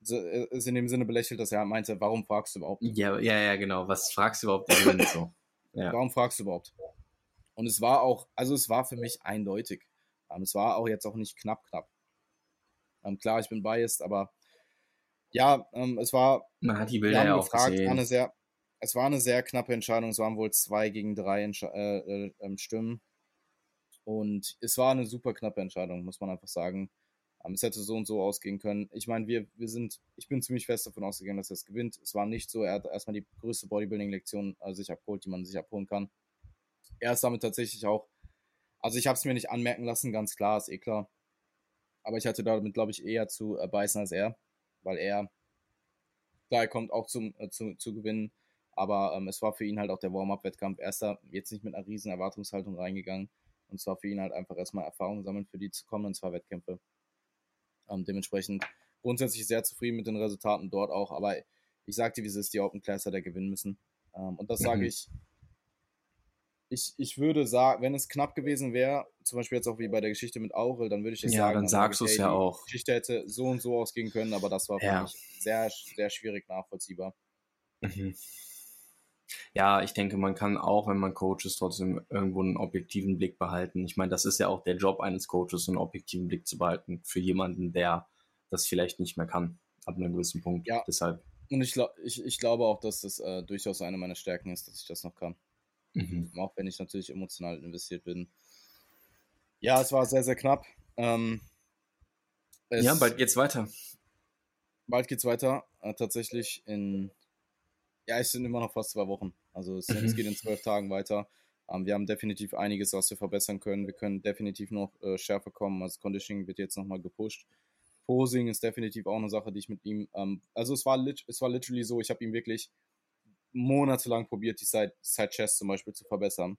so, äh, ist in dem Sinne belächelt, dass er meinte, warum fragst du überhaupt? Ja, ja, ja, genau. Was fragst du überhaupt? so? ja. Warum fragst du überhaupt? Und es war auch, also es war für mich eindeutig. Ähm, es war auch jetzt auch nicht knapp, knapp. Ähm, klar, ich bin biased, aber ja, ähm, es war. Man hat die Bilder ja auch gefragt, gesehen. War eine sehr, es war eine sehr knappe Entscheidung. Es waren wohl zwei gegen drei Entsch äh, äh, ähm, Stimmen. Und es war eine super knappe Entscheidung, muss man einfach sagen. Ähm, es hätte so und so ausgehen können. Ich meine, wir, wir sind, ich bin ziemlich fest davon ausgegangen, dass er es gewinnt. Es war nicht so, er hat erstmal die größte Bodybuilding-Lektion äh, sich abgeholt, die man sich abholen kann. Er ist damit tatsächlich auch also ich habe es mir nicht anmerken lassen, ganz klar, ist eh klar. Aber ich hatte damit, glaube ich, eher zu äh, beißen als er, weil er, klar, er kommt auch zum, äh, zu, zu gewinnen, aber ähm, es war für ihn halt auch der Warm-Up-Wettkampf. Er ist da jetzt nicht mit einer riesen Erwartungshaltung reingegangen und zwar für ihn halt einfach erstmal Erfahrung sammeln für die zu kommenden zwei Wettkämpfe. Ähm, dementsprechend grundsätzlich sehr zufrieden mit den Resultaten dort auch, aber ich sagte, wie es ist, die Open Classer, der gewinnen müssen. Ähm, und das sage mhm. ich ich, ich würde sagen, wenn es knapp gewesen wäre, zum Beispiel jetzt auch wie bei der Geschichte mit Aurel, dann würde ich es ja, sagen. Ja, dann sagst du es ja auch. Die Geschichte hätte so und so ausgehen können, aber das war für ja. mich sehr, sehr schwierig nachvollziehbar. Mhm. Ja, ich denke, man kann auch, wenn man Coach ist, trotzdem irgendwo einen objektiven Blick behalten. Ich meine, das ist ja auch der Job eines Coaches, einen objektiven Blick zu behalten für jemanden, der das vielleicht nicht mehr kann, ab einem gewissen Punkt. Ja. Deshalb. Und ich, ich, ich glaube auch, dass das äh, durchaus eine meiner Stärken ist, dass ich das noch kann. Mhm. Auch wenn ich natürlich emotional investiert bin. Ja, es war sehr, sehr knapp. Ähm, ja, bald geht's weiter. Bald geht's weiter. Äh, tatsächlich in, ja, es sind immer noch fast zwei Wochen. Also es, mhm. es geht in zwölf Tagen weiter. Ähm, wir haben definitiv einiges, was wir verbessern können. Wir können definitiv noch äh, schärfer kommen. Also Conditioning wird jetzt nochmal gepusht. Posing ist definitiv auch eine Sache, die ich mit ihm, ähm, also es war, es war literally so, ich habe ihm wirklich monatelang probiert, die Side, Side Chest zum Beispiel zu verbessern.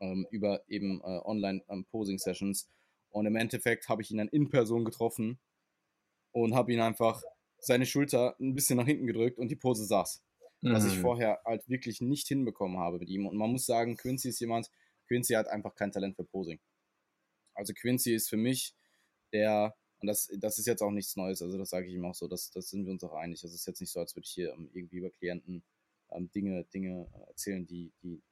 Ähm, über eben äh, Online-Posing-Sessions. Ähm, und im Endeffekt habe ich ihn dann in Person getroffen und habe ihn einfach seine Schulter ein bisschen nach hinten gedrückt und die Pose saß. Mhm. Was ich mhm. vorher halt wirklich nicht hinbekommen habe mit ihm. Und man muss sagen, Quincy ist jemand, Quincy hat einfach kein Talent für Posing. Also Quincy ist für mich der, und das, das ist jetzt auch nichts Neues, also das sage ich ihm auch so, das, das sind wir uns auch einig. Also es ist jetzt nicht so, als würde ich hier um, irgendwie über Klienten ähm, Dinge, Dinge erzählen, die, die,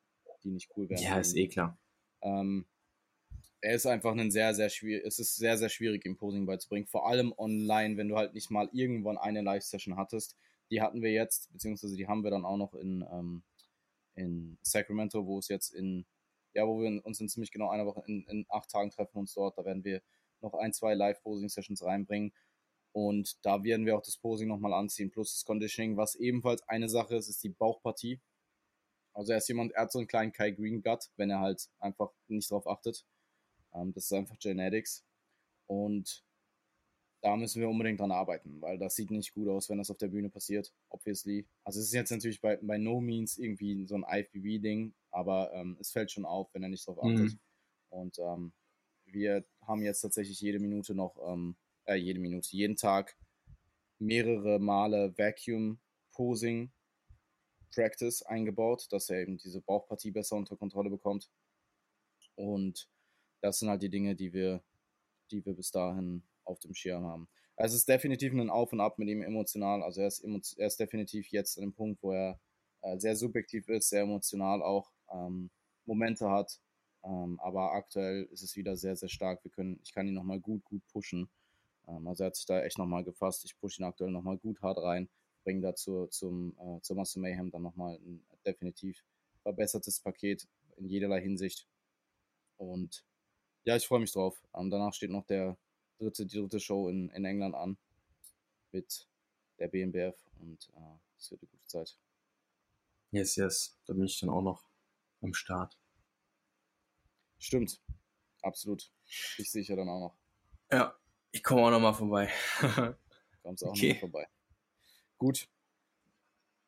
die nicht cool wären. Ja, ist eh klar. Ähm, er ist einfach ein sehr, sehr schwierig, es ist sehr, sehr schwierig, ihm Posing beizubringen. Vor allem online, wenn du halt nicht mal irgendwann eine Live-Session hattest. Die hatten wir jetzt, beziehungsweise die haben wir dann auch noch in, ähm, in Sacramento, wo es jetzt in, ja, wo wir uns in ziemlich genau einer Woche, in, in acht Tagen treffen uns dort. Da werden wir noch ein, zwei Live-Posing-Sessions reinbringen. Und da werden wir auch das Posing nochmal anziehen, plus das Conditioning. Was ebenfalls eine Sache ist, ist die Bauchpartie. Also er ist jemand, er hat so einen kleinen Kai Green Gut, wenn er halt einfach nicht drauf achtet. Ähm, das ist einfach Genetics. Und da müssen wir unbedingt dran arbeiten, weil das sieht nicht gut aus, wenn das auf der Bühne passiert, obviously. Also es ist jetzt natürlich bei, bei No Means irgendwie so ein IFBB-Ding, aber ähm, es fällt schon auf, wenn er nicht drauf achtet. Mhm. Und ähm, wir haben jetzt tatsächlich jede Minute noch, ähm, äh, jede Minute, jeden Tag mehrere Male Vacuum Posing Practice eingebaut, dass er eben diese Bauchpartie besser unter Kontrolle bekommt. Und das sind halt die Dinge, die wir, die wir bis dahin auf dem Schirm haben. Also es ist definitiv ein Auf und Ab mit ihm emotional. Also er ist, er ist definitiv jetzt an dem Punkt, wo er äh, sehr subjektiv ist, sehr emotional auch ähm, Momente hat. Ähm, aber aktuell ist es wieder sehr, sehr stark. Wir können, ich kann ihn nochmal gut, gut pushen. Ähm, also er hat sich da echt nochmal gefasst. Ich pushe ihn aktuell nochmal gut hart rein, bringe dazu zum, äh, zur Master Mayhem dann nochmal ein definitiv verbessertes Paket in jederlei Hinsicht. Und ja, ich freue mich drauf. Ähm, danach steht noch der dritte, die dritte Show in, in England an mit der BNBF und äh, es äh, wird eine gute Zeit. Yes, yes. Da bin ich dann auch noch am Start. Stimmt. Absolut. Ich sehe ja dann auch noch. Ja, ich komme auch noch mal vorbei. Kommst auch okay. noch vorbei. Gut.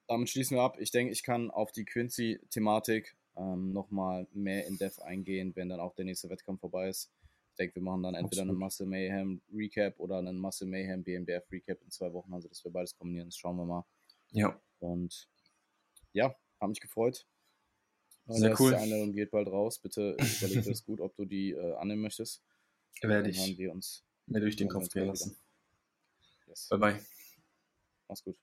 Damit schließen wir ab. Ich denke, ich kann auf die Quincy-Thematik ähm, nochmal mehr in Depth eingehen, wenn dann auch der nächste Wettkampf vorbei ist. Ich denke, wir machen dann entweder Absolut. einen Muscle Mayhem Recap oder einen Muscle Mayhem BMBF Recap in zwei Wochen, also dass wir beides kombinieren, das schauen wir mal. Ja. Und ja, habe mich gefreut. Sehr cool. Die Einladung geht bald raus. Bitte überleg das gut, ob du die äh, annehmen möchtest. Werde ich. wir uns mir durch den Kopf gehen lassen. Yes. Bye bye. Mach's gut.